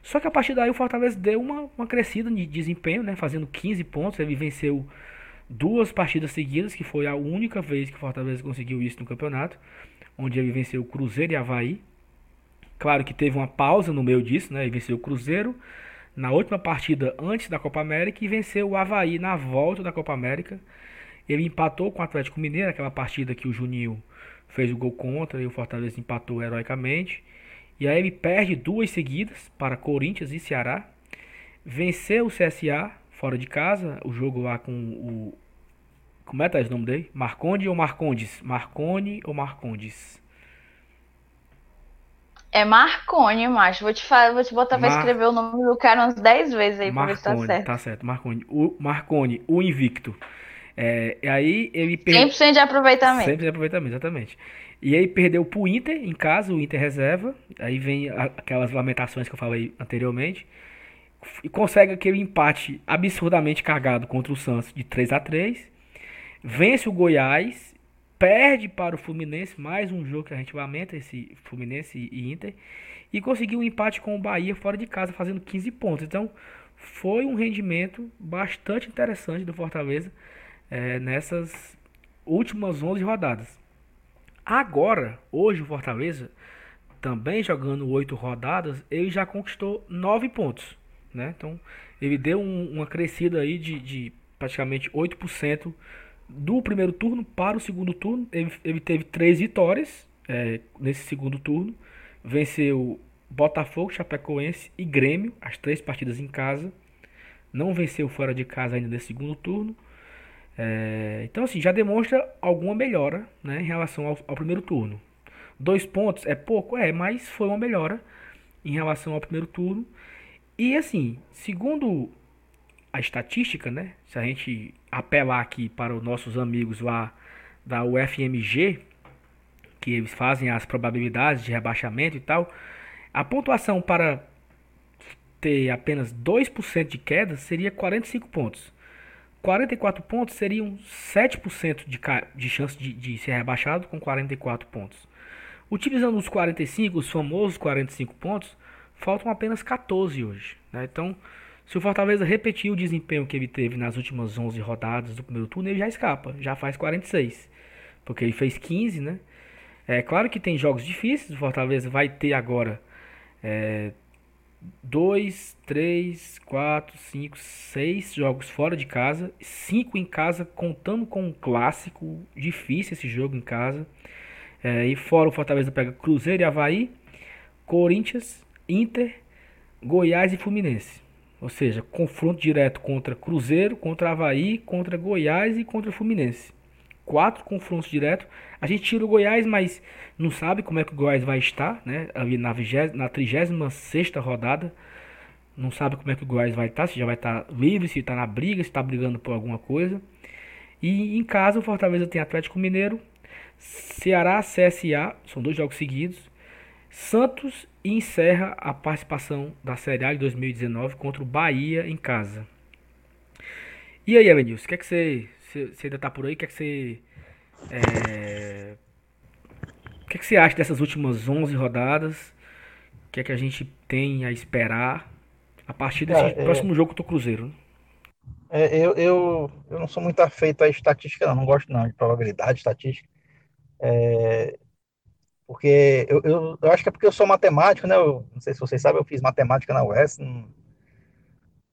Só que a partir daí o Fortaleza deu uma, uma crescida de desempenho, né, fazendo 15 pontos. Ele venceu duas partidas seguidas, que foi a única vez que o Fortaleza conseguiu isso no campeonato, onde ele venceu o Cruzeiro e Havaí. Claro que teve uma pausa no meio disso, né? Ele venceu o Cruzeiro na última partida antes da Copa América e venceu o Havaí na volta da Copa América. Ele empatou com o Atlético Mineiro, aquela partida que o Juninho fez o gol contra e o Fortaleza empatou heroicamente. E aí ele perde duas seguidas para Corinthians e Ceará. Venceu o CSA fora de casa, o jogo lá com o. Como é que tá o nome dele? Marconde ou Marcondes? Marcone ou Marcondes? É Marcone, macho. Vou te, falar, vou te botar Mar... pra escrever o nome do cara umas 10 vezes aí Marcone, pra ver se tá certo. Tá certo, Marcone. O Marcone, o invicto. É, e aí ele perdeu. 100% de aproveitamento. 100% de aproveitamento, exatamente. E aí perdeu pro Inter em casa, o Inter reserva. Aí vem aquelas lamentações que eu falei anteriormente. E consegue aquele empate absurdamente cagado contra o Santos de 3 a 3 Vence o Goiás. Perde para o Fluminense, mais um jogo que a gente lamenta, esse Fluminense e Inter. E conseguiu um empate com o Bahia fora de casa, fazendo 15 pontos. Então, foi um rendimento bastante interessante do Fortaleza é, nessas últimas 11 rodadas. Agora, hoje o Fortaleza, também jogando oito rodadas, ele já conquistou nove pontos. Né? Então, ele deu um, uma crescida aí de, de praticamente 8% do primeiro turno para o segundo turno. Ele, ele teve três vitórias é, nesse segundo turno. Venceu Botafogo, Chapecoense e Grêmio, as três partidas em casa. Não venceu fora de casa ainda nesse segundo turno. É, então, assim, já demonstra alguma melhora né, em relação ao, ao, primeiro turno. Dois pontos é pouco, é, mas foi uma melhora em relação ao primeiro turno. E, assim, segundo a estatística, né, se a gente apelar aqui para os nossos amigos lá da UFMG, que eles fazem as probabilidades de rebaixamento e tal, a pontuação para ter apenas 2% de queda seria 45 pontos. 44 pontos seriam 7% de, de chance de, de ser rebaixado com 44 pontos. Utilizando os 45, os famosos 45 pontos, faltam apenas 14 hoje. Né? Então, se o Fortaleza repetir o desempenho que ele teve nas últimas 11 rodadas do primeiro turno, ele já escapa, já faz 46. Porque ele fez 15, né? É claro que tem jogos difíceis, o Fortaleza vai ter agora é, 2, 3, 4, 5, 6 jogos fora de casa, 5 em casa, contando com um clássico, difícil esse jogo em casa. É, e fora o Fortaleza pega Cruzeiro e Havaí, Corinthians, Inter, Goiás e Fluminense. Ou seja, confronto direto contra Cruzeiro, contra Havaí, contra Goiás e contra Fluminense. Quatro confrontos diretos. A gente tira o Goiás, mas não sabe como é que o Goiás vai estar, né? Ali na, 20, na 36 rodada. Não sabe como é que o Goiás vai estar, se já vai estar livre, se está na briga, se está brigando por alguma coisa. E em casa o Fortaleza tem Atlético Mineiro, Ceará, CSA, são dois jogos seguidos. Santos encerra a participação da Série A de 2019 contra o Bahia em casa. E aí, Elenilson, o que é que você, você ainda tá por aí? O que é que você é, o que, é que você acha dessas últimas 11 rodadas? O que é que a gente tem a esperar a partir desse é, próximo jogo do Cruzeiro? Né? É, eu, eu, eu não sou muito afeito à estatística, não, não gosto não de probabilidade, estatística. É, porque eu, eu, eu, acho que é porque eu sou matemático, né? Eu, não sei se vocês sabem, eu fiz matemática na UES.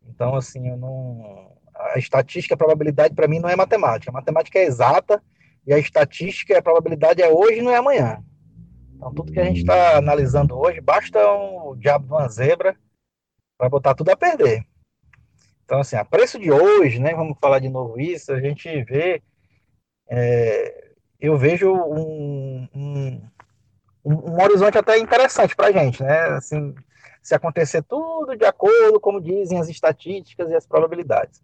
Então, assim, eu não. A estatística, a probabilidade, para mim, não é matemática. A matemática é exata e a estatística, a probabilidade é hoje, não é amanhã. Então, tudo que a gente está analisando hoje, basta um diabo de uma zebra para botar tudo a perder. Então, assim, a preço de hoje, né? Vamos falar de novo isso, a gente vê. É, eu vejo um, um um, horizonte até interessante para a gente, né? Assim, se acontecer tudo de acordo, como dizem as estatísticas e as probabilidades.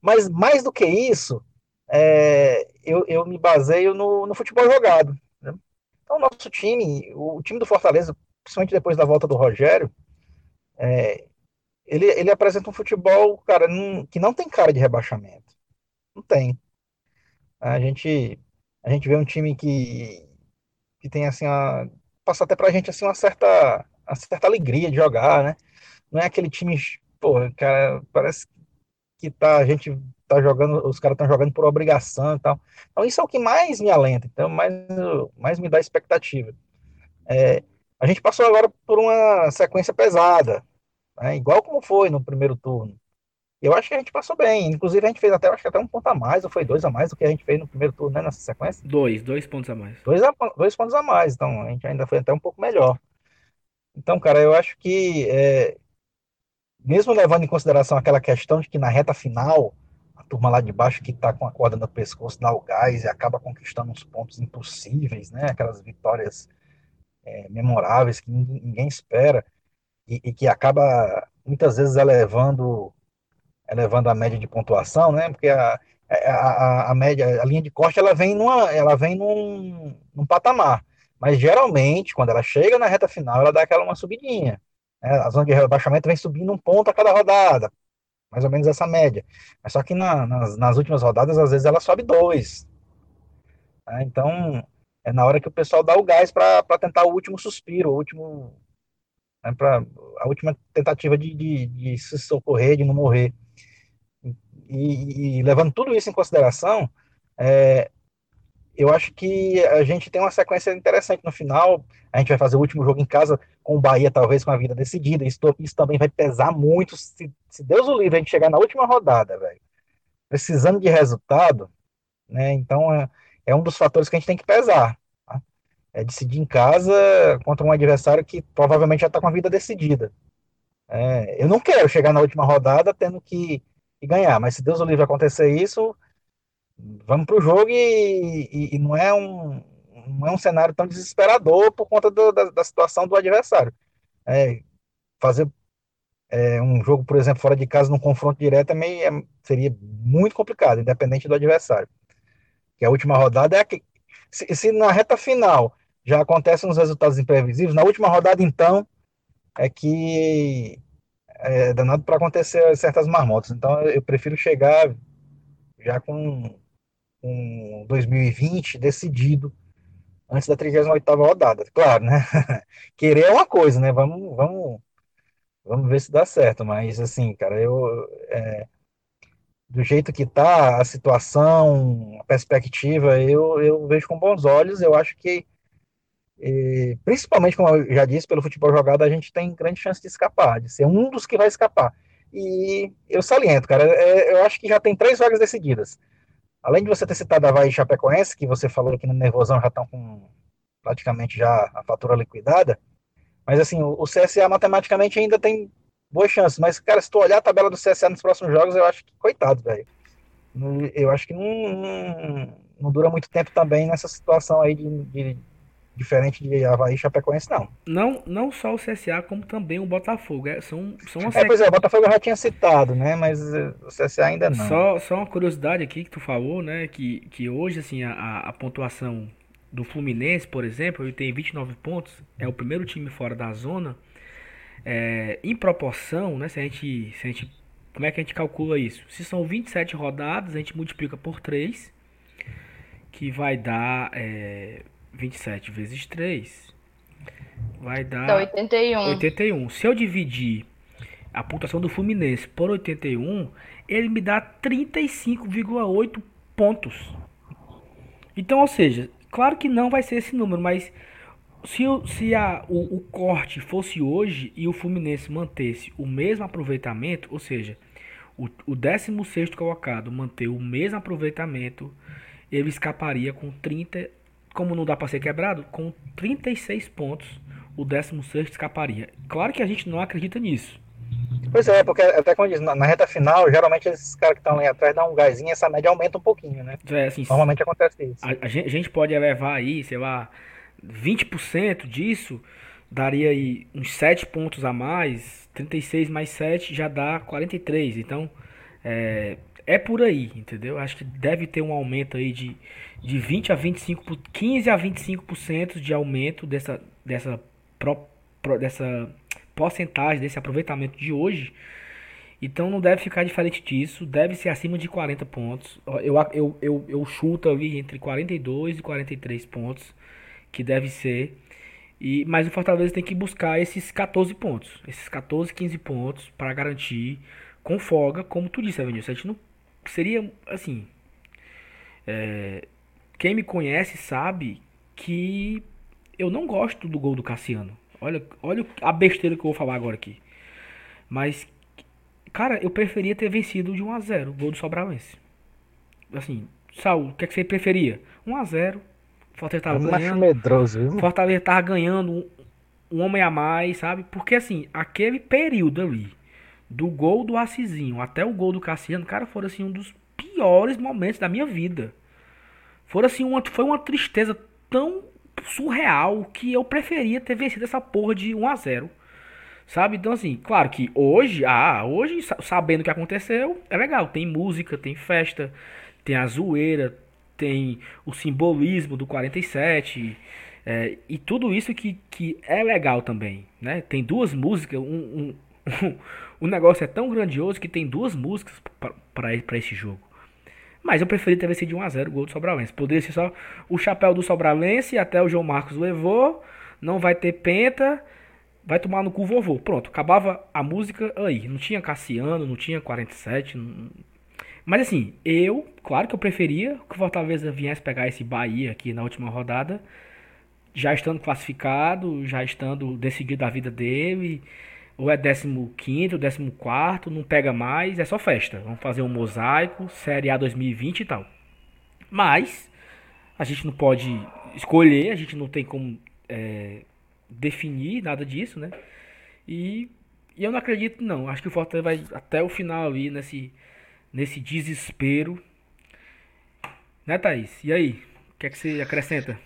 Mas mais do que isso, é, eu, eu, me baseio no, no futebol jogado. Né? Então, nosso time, o, time do Fortaleza, principalmente depois da volta do Rogério, é, ele, ele apresenta um futebol, cara, num, que não tem cara de rebaixamento. Não tem. A gente, a gente vê um time que que tem assim a passa até pra gente assim uma certa uma certa alegria de jogar, né? Não é aquele time, pô, cara, parece que tá a gente tá jogando, os caras estão jogando por obrigação e tal. Então isso é o que mais me alenta, então mais mais me dá expectativa. É, a gente passou agora por uma sequência pesada, né? igual como foi no primeiro turno. Eu acho que a gente passou bem. Inclusive, a gente fez até, acho que até um ponto a mais, ou foi dois a mais do que a gente fez no primeiro turno, né, nessa sequência? Dois, dois pontos a mais. Dois, a, dois pontos a mais, então a gente ainda foi até um pouco melhor. Então, cara, eu acho que, é, mesmo levando em consideração aquela questão de que na reta final, a turma lá de baixo que tá com a corda no pescoço dá o gás e acaba conquistando uns pontos impossíveis, né? Aquelas vitórias é, memoráveis que ninguém, ninguém espera e, e que acaba muitas vezes elevando elevando a média de pontuação, né? Porque a, a, a, média, a linha de corte, ela vem, numa, ela vem num, num patamar. Mas geralmente, quando ela chega na reta final, ela dá aquela uma subidinha. Né? A zona de rebaixamento vem subindo um ponto a cada rodada. Mais ou menos essa média. Mas só que na, nas, nas últimas rodadas, às vezes, ela sobe dois. Né? Então, é na hora que o pessoal dá o gás para tentar o último suspiro, o último. Né, pra, a última tentativa de, de, de se socorrer, de não morrer e, e, levando tudo isso em consideração, é, eu acho que a gente tem uma sequência interessante no final. A gente vai fazer o último jogo em casa com o Bahia, talvez com a vida decidida. Isso, isso também vai pesar muito. Se, se, Deus o livre, a gente chegar na última rodada, velho, precisando de resultado, né? Então é, é, um dos fatores que a gente tem que pesar. Tá? é decidir em casa contra um adversário que provavelmente já está com a vida decidida. É, eu não quero chegar na última rodada tendo que, que, ganhar, mas se Deus o livre acontecer isso, vamos para o jogo e, e, e, não, é um, não é um cenário tão desesperador por conta do, da, da, situação do adversário. É, fazer é, um jogo, por exemplo, fora de casa, num confronto direto, é meio, é, seria muito complicado, independente do adversário. Que a última rodada é que. Se, se na reta final já acontecem uns resultados imprevisíveis, na última rodada, então, é que é danado para acontecer certas marmotas. Então, eu prefiro chegar já com, com 2020 decidido antes da 38ª rodada. Claro, né? Querer é uma coisa, né? Vamos, vamos, vamos ver se dá certo. Mas, assim, cara, eu... É, do jeito que tá a situação, a perspectiva, eu, eu vejo com bons olhos. Eu acho que, e, principalmente, como eu já disse, pelo futebol jogado, a gente tem grande chance de escapar, de ser um dos que vai escapar. E eu saliento, cara, é, eu acho que já tem três vagas decididas. Além de você ter citado a e Chapecoense, que você falou que no Nervosão já estão com praticamente já a fatura liquidada, mas assim, o, o CSA matematicamente ainda tem boas chances. Mas, cara, se tu olhar a tabela do CSA nos próximos jogos, eu acho que, coitado, velho. Eu acho que não, não, não, dura muito tempo também nessa situação aí de, de diferente de Havaí e Chapecoense, não. Não, não só o CSA, como também o Botafogo. É, são, são é, pois é, o Botafogo eu já tinha citado, né? Mas eh, o CSA ainda não. Só, só uma curiosidade aqui que tu falou, né? Que, que hoje, assim, a, a pontuação do Fluminense, por exemplo, ele tem 29 pontos, é o primeiro time fora da zona. É, em proporção, né, se a, gente, se a gente. Como é que a gente calcula isso? Se são 27 rodadas, a gente multiplica por 3, que vai dar é, 27 vezes 3. Vai dar. Dá 81. 81. Se eu dividir a pontuação do Fluminense por 81, ele me dá 35,8 pontos. Então, ou seja, claro que não vai ser esse número, mas se, se a, o, o, corte fosse hoje e o Fluminense mantesse o mesmo aproveitamento, ou seja, o, o 16 colocado manter o mesmo aproveitamento, ele escaparia com 30, como não dá para ser quebrado, com 36 pontos, o 16 escaparia. Claro que a gente não acredita nisso. Pois é, porque até como diz, na, na reta final, geralmente esses caras que estão ali atrás dão um gásinho essa média aumenta um pouquinho, né? É, assim, Normalmente acontece isso. A, a, gente pode elevar aí, sei lá, 20% disso daria aí uns 7 pontos a mais, 36 mais 7 já dá 43. Então, é, é por aí, entendeu? Acho que deve ter um aumento aí de, de 20 a 25, 15 a 25% de aumento dessa, dessa, pro, pro, dessa porcentagem, desse aproveitamento de hoje. Então não deve ficar diferente disso, deve ser acima de 40 pontos. Eu, eu, eu, eu chuto ali entre 42 e 43 pontos que deve ser. E, mas o Fortaleza tem que buscar esses 14 pontos. Esses 14, 15 pontos para garantir com folga, como tu disse, Avenil. A gente não seria assim. É, quem me conhece sabe que eu não gosto do gol do Cassiano. Olha, olha a besteira que eu vou falar agora aqui. Mas, cara, eu preferia ter vencido de 1 a 0 o gol do Sobralense. Assim, Saul, o que, é que você preferia? 1 a 0 Fortaleza tava é ganhando. medroso, viu? Fortaleza tava ganhando um, um, homem a mais, sabe? Porque assim, aquele período ali, do gol do Assisinho até o gol do Cassiano, cara, foram assim um dos piores momentos da minha vida. Foram assim, uma, foi uma tristeza tão surreal que eu preferia ter vencido essa porra de 1 a 0 Sabe? Então, assim, claro que hoje, ah, hoje, sabendo o que aconteceu, é legal. Tem música, tem festa, tem a zoeira, tem o simbolismo do 47 é, e tudo isso que, que é legal também, né? Tem duas músicas, um, um, um, o negócio é tão grandioso que tem duas músicas para esse jogo. Mas eu preferi ter vencido de 1x0 o gol do Sobralense. Poderia ser só o chapéu do Sobralense, até o João Marcos levou, não vai ter penta, vai tomar no cu vovô. Pronto, acabava a música aí. Não tinha Cassiano, não tinha 47, não, mas assim, eu, claro que eu preferia que o Fortaleza viesse pegar esse Bahia aqui na última rodada, já estando classificado, já estando decidido a vida dele, ou é 15, 14, não pega mais, é só festa. Vamos fazer um mosaico, Série A 2020 e tal. Mas a gente não pode escolher, a gente não tem como é, definir nada disso, né? E, e, eu não acredito, não. Acho que o Fortaleza vai até o final ali nesse, nesse desespero. Né, Thaís? E aí? O que é que você acrescenta?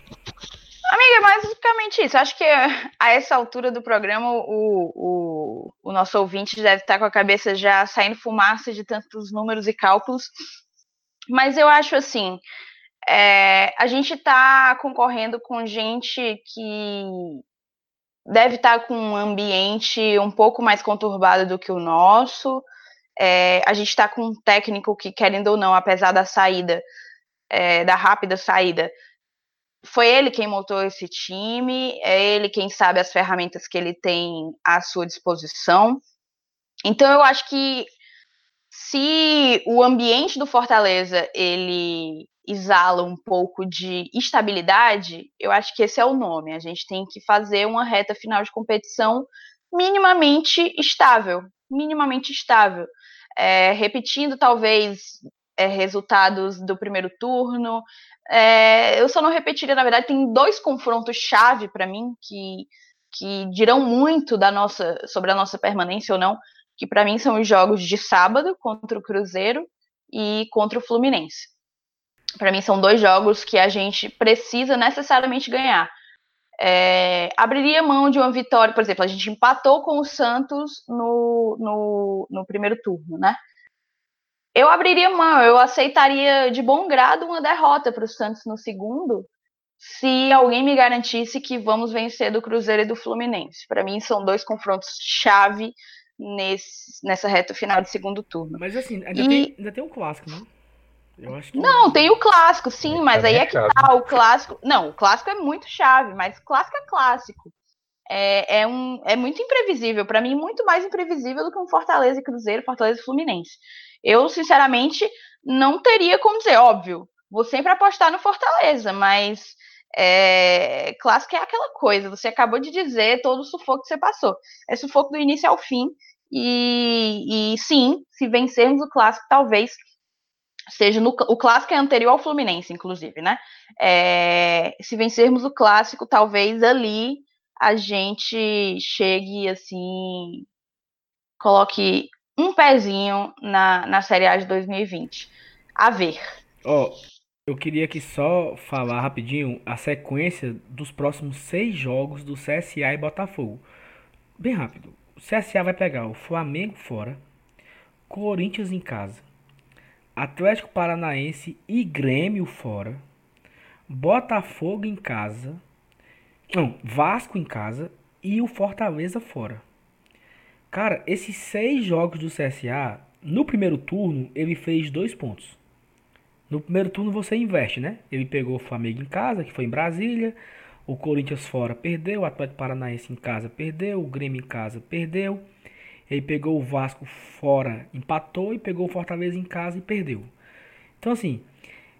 Amiga, é basicamente isso. Acho que a essa altura do programa o, o, o nosso ouvinte deve estar com a cabeça já saindo fumaça de tantos números e cálculos. Mas eu acho assim, é, a gente está concorrendo com gente que deve estar com um ambiente um pouco mais conturbado do que o nosso. É, a gente está com um técnico que, querendo ou não, apesar da saída, é, da rápida saída, foi ele quem montou esse time, é ele quem sabe as ferramentas que ele tem à sua disposição. Então eu acho que se o ambiente do Fortaleza ele exala um pouco de estabilidade, eu acho que esse é o nome. A gente tem que fazer uma reta final de competição minimamente estável, minimamente estável, é, repetindo talvez é, resultados do primeiro turno. É, eu só não repetiria, na verdade, tem dois confrontos chave para mim que, que dirão muito da nossa sobre a nossa permanência ou não, que para mim são os jogos de sábado contra o Cruzeiro e contra o Fluminense. Para mim são dois jogos que a gente precisa necessariamente ganhar. É, abriria mão de uma vitória, por exemplo, a gente empatou com o Santos no, no, no primeiro turno, né? Eu abriria mão, eu aceitaria de bom grado uma derrota para o Santos no segundo, se alguém me garantisse que vamos vencer do Cruzeiro e do Fluminense. Para mim são dois confrontos chave nesse, nessa reta final de segundo turno. Mas assim, ainda, e... tem, ainda tem um clássico, né? Eu acho que... Não, tem o clássico, sim, mas aí é que tá. O clássico. Não, o clássico é muito chave, mas clássico é clássico. É, é, um, é muito imprevisível. para mim, muito mais imprevisível do que um Fortaleza e Cruzeiro, Fortaleza e Fluminense. Eu, sinceramente, não teria como dizer, óbvio, vou sempre apostar no Fortaleza, mas é, clássico é aquela coisa, você acabou de dizer todo o sufoco que você passou. É sufoco do início ao fim, e, e sim, se vencermos o clássico, talvez seja no, o clássico é anterior ao Fluminense, inclusive, né? É, se vencermos o clássico, talvez ali a gente chegue assim, coloque um pezinho na, na Série A de 2020. A ver. Ó, oh, eu queria aqui só falar rapidinho a sequência dos próximos seis jogos do CSA e Botafogo. Bem rápido. O CSA vai pegar o Flamengo fora, Corinthians em casa, Atlético Paranaense e Grêmio fora, Botafogo em casa, não, Vasco em casa e o Fortaleza fora. Cara, esses seis jogos do CSA, no primeiro turno, ele fez dois pontos. No primeiro turno você investe, né? Ele pegou o Flamengo em casa, que foi em Brasília. O Corinthians fora perdeu. O Atlético Paranaense em casa perdeu. O Grêmio em casa perdeu. Ele pegou o Vasco fora, empatou. E pegou o Fortaleza em casa e perdeu. Então, assim,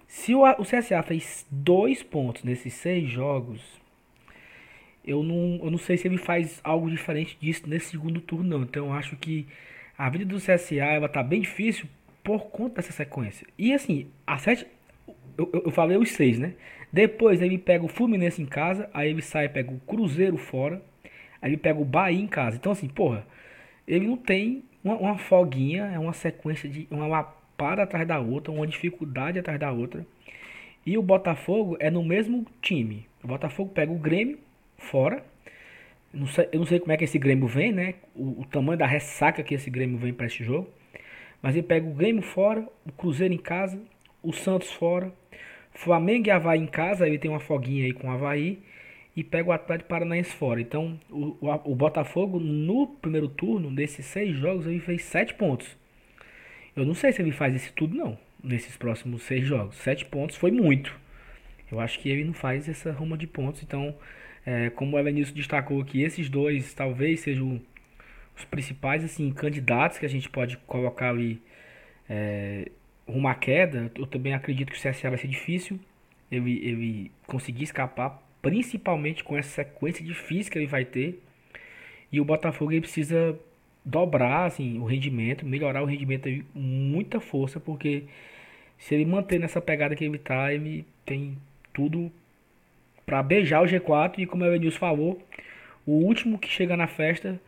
se o, CSA fez dois pontos nesses seis jogos, eu não, eu não sei se ele faz algo diferente disso nesse segundo turno, não. Então, eu acho que a vida do CSA ela tá bem difícil por conta dessa sequência. E assim, a sete. Eu, eu, falei os seis, né? Depois ele pega o Fluminense em casa, aí ele sai pega o Cruzeiro fora, aí ele pega o Bahia em casa. Então assim, porra, ele não tem uma, uma folguinha, é uma sequência de uma lapada atrás da outra, uma dificuldade atrás da outra. E o Botafogo é no mesmo time. O Botafogo pega o Grêmio fora. Não sei, eu não sei como é que esse Grêmio vem, né? O, o tamanho da ressaca que esse Grêmio vem para esse jogo. Mas ele pega o Grêmio fora, o Cruzeiro em casa, o Santos fora, Flamengo e Havaí em casa, ele tem uma foguinha aí com o Havaí, e pega o Atlético Paranaense fora. Então, o, o, o Botafogo, no primeiro turno, desses seis jogos, ele fez sete pontos. Eu não sei se ele faz isso tudo, não, nesses próximos seis jogos. Sete pontos foi muito. Eu acho que ele não faz essa ruma de pontos. Então, é, como o Elenilson destacou aqui, esses dois talvez sejam os principais assim candidatos que a gente pode colocar ali é, uma queda, eu também acredito que o CSA vai ser difícil ele, ele conseguir escapar, principalmente com essa sequência difícil que ele vai ter. E o Botafogo ele precisa dobrar assim, o rendimento, melhorar o rendimento com muita força, porque se ele manter nessa pegada que ele está, ele tem tudo para beijar o G4 e como o Elenilson falou, o último que chega na festa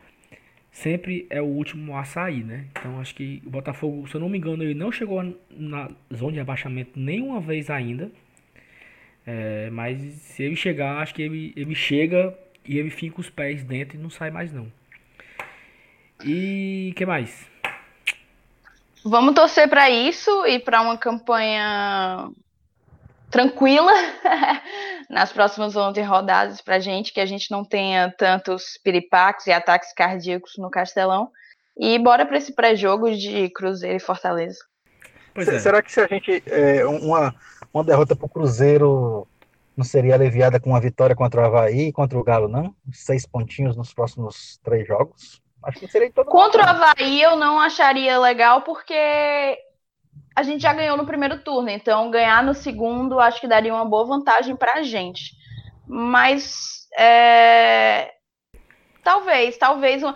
sempre é o último a sair, né? Então acho que o Botafogo, se eu não me engano, ele não chegou na zona de abaixamento nenhuma vez ainda. É, mas se ele chegar, acho que ele, ele chega e ele fica os pés dentro e não sai mais não. E que mais? Vamos torcer para isso e para uma campanha tranquila nas próximas 11 rodadas para a gente, que a gente não tenha tantos piripaques e ataques cardíacos no Castelão. E bora para esse pré-jogo de Cruzeiro e Fortaleza. É. Será que se a gente. É, uma, uma derrota para o Cruzeiro não seria aliviada com uma vitória contra o Havaí e contra o Galo, não? Seis pontinhos nos próximos três jogos? Acho que seria todo Contra o Havaí eu não acharia legal, porque a gente já ganhou no primeiro turno, então ganhar no segundo acho que daria uma boa vantagem para a gente. Mas é... talvez, talvez. Eu,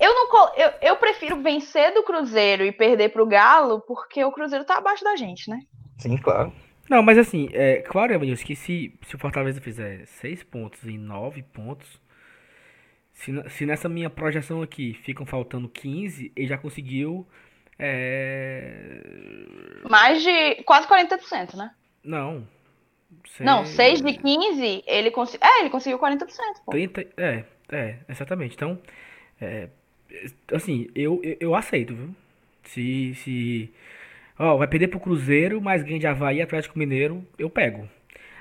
não, eu, eu prefiro vencer do Cruzeiro e perder para o Galo, porque o Cruzeiro está abaixo da gente, né? Sim, claro. Não, mas assim, é claro, Evanilson, que se, se o Fortaleza fizer seis pontos em nove pontos, se, se nessa minha projeção aqui ficam faltando 15, ele já conseguiu é... Mais de quase 40%, né? Não. Não, 6 de 15, ele, cons... é, ele conseguiu 40%. Pô. 30... É, é, exatamente. Então, é, assim, eu, eu, eu, aceito, viu? Se. se ó, vai perder pro Cruzeiro, mas ganha de Havaí Atlético Mineiro, eu pego.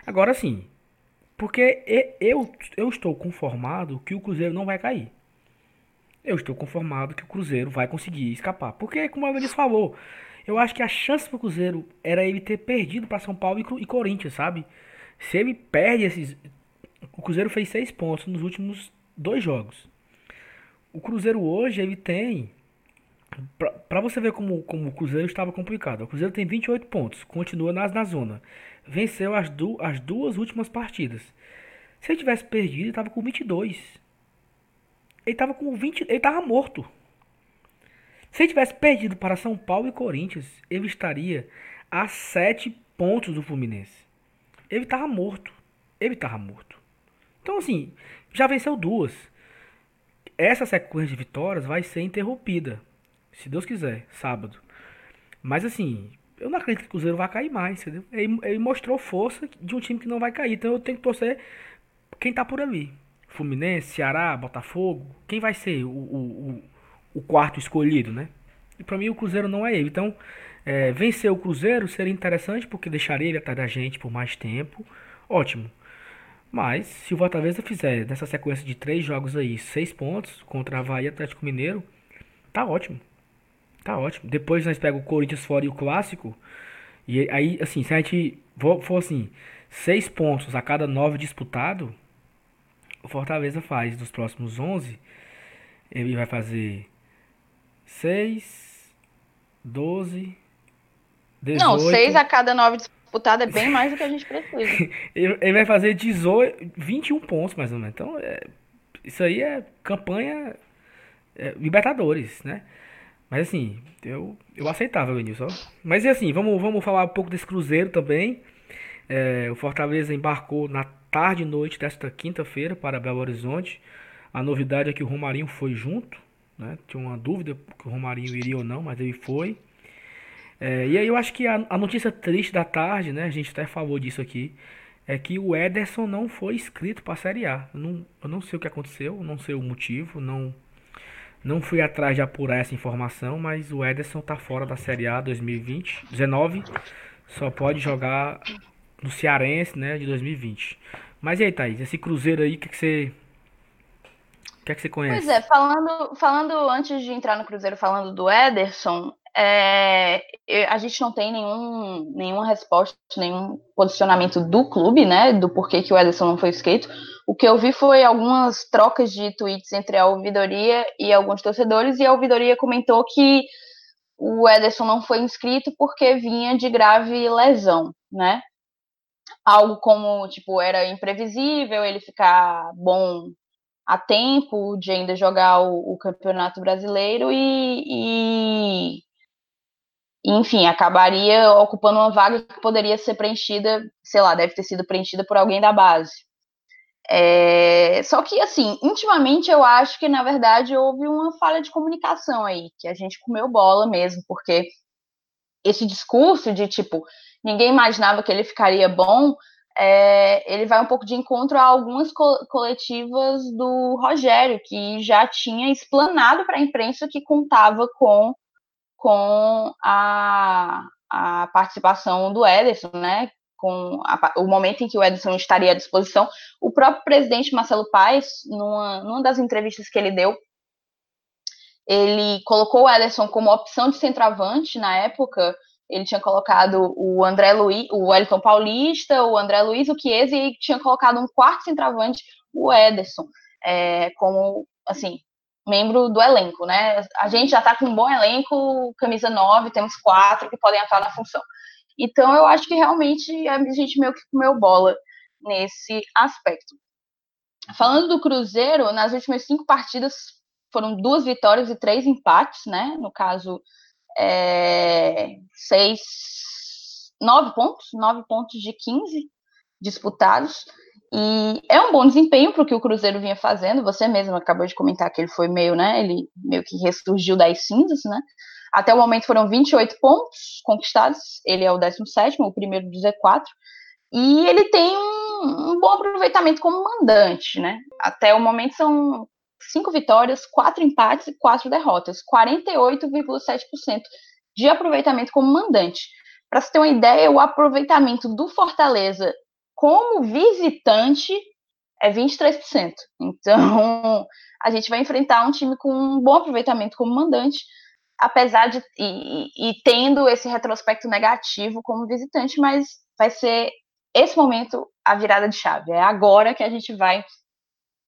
Agora sim, porque eu, eu estou conformado que o Cruzeiro não vai cair eu estou conformado que o Cruzeiro vai conseguir escapar. Porque, como a Elis falou, eu acho que a chance pro Cruzeiro era ele ter perdido para São Paulo e, e Corinthians, sabe? Se ele perde esses. O Cruzeiro fez seis pontos nos últimos dois jogos. O Cruzeiro hoje, ele tem. Pra, você ver como, como o Cruzeiro estava complicado. O Cruzeiro tem 28 pontos, continua nas, na zona. Venceu as, du, as duas últimas partidas. Se ele tivesse perdido, ele estava com 22. Ele tava com 20. Ele tava morto. Se ele tivesse perdido para São Paulo e Corinthians, ele estaria a 7 pontos do Fluminense. Ele tava morto. Ele tava morto. Então, assim, já venceu duas. Essa sequência de vitórias vai ser interrompida. Se Deus quiser, sábado. Mas, assim, eu não acredito que o Cruzeiro vai cair mais, entendeu? Ele, ele mostrou força de um time que não vai cair. Então eu tenho que torcer quem tá por ali. Fluminense, Ceará, Botafogo, quem vai ser o, o, o, quarto escolhido, né? E para mim o Cruzeiro não é ele. Então, é, vencer o Cruzeiro seria interessante porque deixaria ele atrás da gente por mais tempo. Ótimo. Mas, se o Fortaleza fizer nessa sequência de três jogos aí, seis pontos contra Havaí e Atlético Mineiro, tá ótimo. Tá ótimo. Depois nós pegamos o Corinthians fora e o Clássico. E aí, assim, se a gente for assim, seis pontos a cada nove disputado, o Fortaleza faz dos próximos 11, ele vai fazer 6, 12, 18. Não, 6 a cada 9 disputados é bem mais do que a gente precisa. ele vai fazer 18, 21 pontos mais ou menos. Então, é, isso aí é campanha é, Libertadores, né? Mas assim, eu, eu aceitava, Benilson. Mas assim, vamos, vamos falar um pouco desse Cruzeiro também. É, o Fortaleza embarcou na tarde e noite desta quinta-feira para Belo Horizonte. A novidade é que o Romarinho foi junto. Né? Tinha uma dúvida que o Romarinho iria ou não, mas ele foi. É, e aí eu acho que a, a, notícia triste da tarde, né? A gente até falou disso aqui. É que o Ederson não foi inscrito para a Série A. Eu não, eu não sei o que aconteceu, não sei o motivo, não, não fui atrás de apurar essa informação, mas o Ederson tá fora da Série A 2020, 19, só pode jogar no Cearense, né, de 2020. Mas e aí, Thaís, esse Cruzeiro aí, o que, que você. O que é que você conhece? Pois é, falando, falando antes de entrar no Cruzeiro, falando do Ederson, é, a gente não tem nenhum, nenhuma resposta, nenhum posicionamento do clube, né, do porquê que o Ederson não foi inscrito. O que eu vi foi algumas trocas de tweets entre a ouvidoria e alguns torcedores, e a ouvidoria comentou que o Ederson não foi inscrito porque vinha de grave lesão, né? Algo como, tipo, era imprevisível ele ficar bom a tempo de ainda jogar o, o Campeonato Brasileiro e, e, enfim, acabaria ocupando uma vaga que poderia ser preenchida, sei lá, deve ter sido preenchida por alguém da base. É, só que, assim, intimamente eu acho que, na verdade, houve uma falha de comunicação aí, que a gente comeu bola mesmo, porque esse discurso de tipo, ninguém imaginava que ele ficaria bom, é, ele vai um pouco de encontro a algumas co coletivas do Rogério, que já tinha explanado para a imprensa que contava com, com a, a participação do Ederson, né? Com a, o momento em que o Ederson estaria à disposição. O próprio presidente Marcelo Paes, numa, numa das entrevistas que ele deu, ele colocou o Ederson como opção de centroavante na época. Ele tinha colocado o André Luiz, o Wellington Paulista, o André Luiz, o Chiesa e tinha colocado um quarto centroavante, o Ederson, é, como assim, membro do elenco, né? A gente já está com um bom elenco, camisa 9, temos quatro que podem atuar na função. Então eu acho que realmente a gente meio que comeu bola nesse aspecto. Falando do Cruzeiro, nas últimas cinco partidas foram duas vitórias e três empates, né? No caso, é, seis, nove pontos, nove pontos de 15 disputados. E é um bom desempenho para o que o Cruzeiro vinha fazendo. Você mesmo acabou de comentar que ele foi meio, né? Ele meio que ressurgiu das cinzas, né? Até o momento foram 28 pontos conquistados. Ele é o 17, o primeiro do Z4. E ele tem um, um bom aproveitamento como mandante, né? Até o momento são cinco vitórias, quatro empates e quatro derrotas, 48,7% de aproveitamento como mandante. Para você ter uma ideia, o aproveitamento do Fortaleza como visitante é 23%. Então, a gente vai enfrentar um time com um bom aproveitamento como mandante, apesar de e, e tendo esse retrospecto negativo como visitante, mas vai ser esse momento a virada de chave. É agora que a gente vai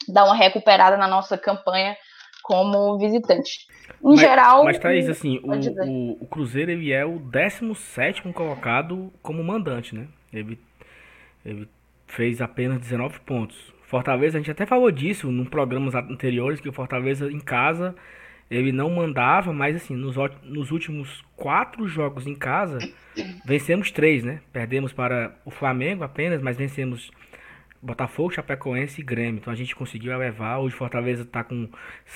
dar uma recuperada na nossa campanha como visitante. Em mas, geral. Mas, Thaís, assim, o, o, o, Cruzeiro ele é o 17 colocado como mandante, né? Ele, ele fez apenas 19 pontos. Fortaleza, a gente até falou disso em programas anteriores, que o Fortaleza em casa ele não mandava, mas assim, nos, nos últimos quatro jogos em casa, vencemos três, né? Perdemos para o Flamengo apenas, mas vencemos Botafogo, Chapecoense e Grêmio. Então a gente conseguiu elevar. Hoje Fortaleza está com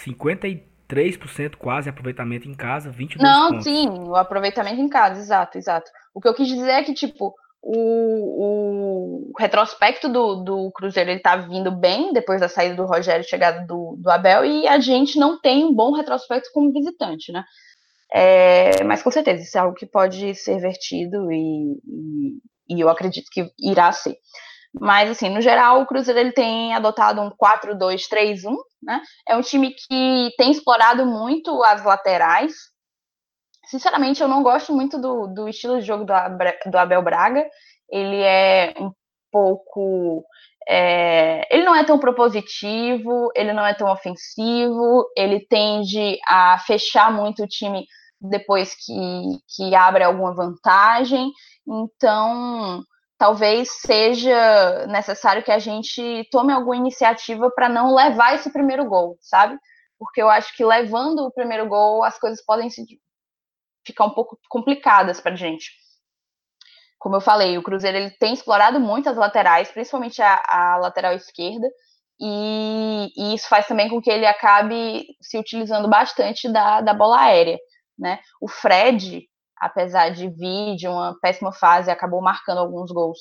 53% quase aproveitamento em casa, 22 Não, pontos. sim, o aproveitamento em casa, exato, exato. O que eu quis dizer é que, tipo, o, o retrospecto do, do Cruzeiro ele tá vindo bem depois da saída do Rogério e chegada do, do Abel, e a gente não tem um bom retrospecto como visitante, né? É, mas com certeza, isso é algo que pode ser vertido e, e, e eu acredito que irá ser. Mas, assim, no geral, o Cruzeiro ele tem adotado um 4-2-3-1, né? É um time que tem explorado muito as laterais. Sinceramente, eu não gosto muito do, do estilo de jogo do, do Abel Braga. Ele é um pouco. É, ele não é tão propositivo, ele não é tão ofensivo, ele tende a fechar muito o time depois que, que abre alguma vantagem. Então, talvez seja necessário que a gente tome alguma iniciativa para não levar esse primeiro gol, sabe? Porque eu acho que levando o primeiro gol, as coisas podem se ficar um pouco complicadas para a gente. Como eu falei, o Cruzeiro ele tem explorado muito as laterais, principalmente a, a lateral esquerda, e, e, isso faz também com que ele acabe se utilizando bastante da, da bola aérea. Né? O Fred, apesar de vir de uma péssima fase, acabou marcando alguns gols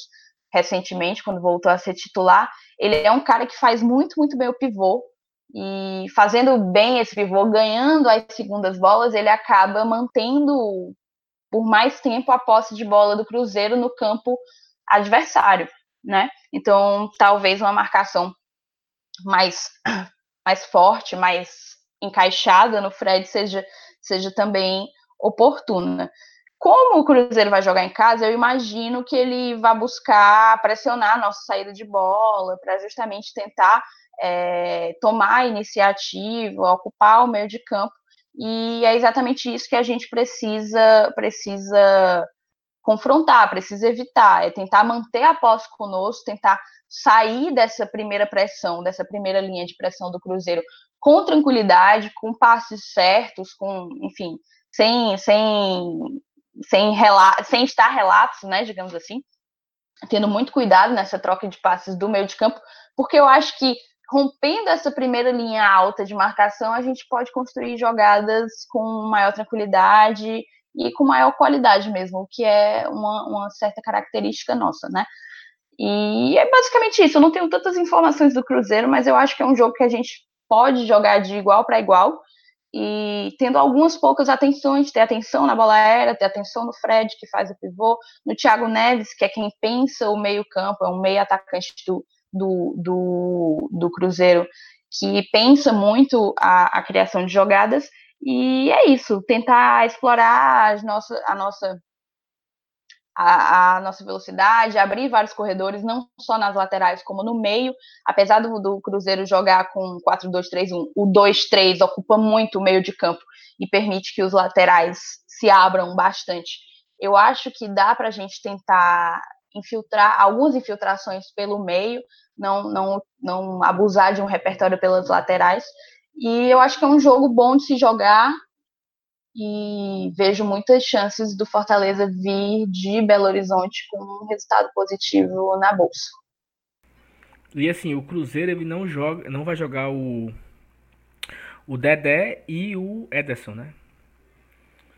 recentemente, quando voltou a ser titular. Ele é um cara que faz muito, muito bem o pivô. E fazendo bem esse pivô, ganhando as segundas bolas, ele acaba mantendo por mais tempo a posse de bola do Cruzeiro no campo adversário, né? Então, talvez uma marcação mais, mais forte, mais encaixada no Fred seja, seja também oportuna. Como o Cruzeiro vai jogar em casa, eu imagino que ele vai buscar pressionar a nossa saída de bola para justamente tentar é, tomar a iniciativa, ocupar o meio de campo. E é exatamente isso que a gente precisa precisa confrontar, precisa evitar, é tentar manter a posse conosco, tentar sair dessa primeira pressão, dessa primeira linha de pressão do Cruzeiro com tranquilidade, com passes certos, com, enfim, sem, sem, sem, sem estar relatos, né, digamos assim. tendo muito cuidado nessa troca de passes do meio de campo, porque eu acho que rompendo essa primeira linha alta de marcação, a gente pode construir jogadas com maior tranquilidade e com maior qualidade mesmo, o que é uma, uma certa característica nossa, né? E é basicamente isso. Eu não tenho tantas informações do Cruzeiro, mas eu acho que é um jogo que a gente pode jogar de igual para igual e tendo algumas poucas atenções, ter atenção na bola aérea, ter atenção no Fred, que faz o pivô, no Thiago Neves, que é quem pensa o meio-campo, é um meio atacante do, do, do, do Cruzeiro, que pensa muito a, a criação de jogadas, e é isso, tentar explorar as nossa, a nossa a, a, nossa velocidade, abrir vários corredores, não só nas laterais, como no meio. Apesar do, do Cruzeiro jogar com 4-2-3-1, o 2-3 ocupa muito o meio de campo e permite que os laterais se abram bastante. Eu acho que dá para a gente tentar infiltrar algumas infiltrações pelo meio, não, não, não abusar de um repertório pelas laterais. E eu acho que é um jogo bom de se jogar, e vejo muitas chances do Fortaleza vir de Belo Horizonte com um resultado positivo na bolsa. E assim, o Cruzeiro ele não joga, não vai jogar o o Dedé e o Ederson, né?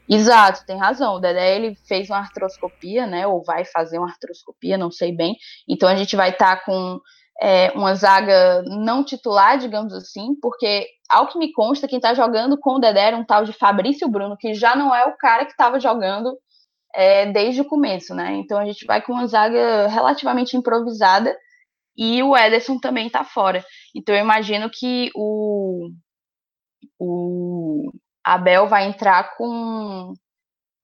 Exato, tem razão. O Dedé ele fez uma artroscopia, né? Ou vai fazer uma artroscopia, não sei bem. Então a gente vai estar tá com é, uma zaga não titular, digamos assim, porque, ao que me consta, quem está jogando com o Dedé é um tal de Fabrício Bruno, que já não é o cara que estava jogando é, desde o começo, né? Então a gente vai com uma zaga relativamente improvisada e o Ederson também está fora. Então eu imagino que o, o Abel vai entrar com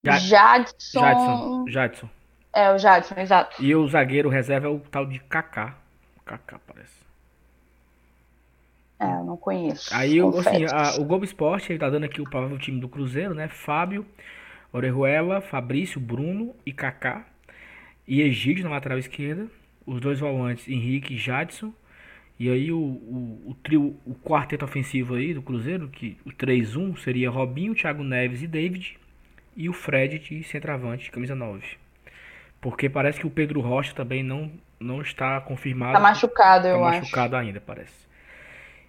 Jadson. Jadson. Jadson. É, o Jadson, exato. E o zagueiro reserva é o tal de Kaká. Kaká, parece. É, eu não conheço. Aí, assim, a, o Globo Esporte, ele tá dando aqui o provável time do Cruzeiro, né? Fábio, Orejuela, Fabrício, Bruno e Kaká. E Egídio na lateral esquerda. Os dois volantes, Henrique e Jadson. E aí o, o, o, trio, o quarteto ofensivo aí do Cruzeiro, que o 3-1 seria Robinho, Thiago Neves e David. E o Fred de centroavante, camisa 9. Porque parece que o Pedro Rocha também não não está confirmado. Tá machucado, tá eu machucado acho. machucado ainda, parece.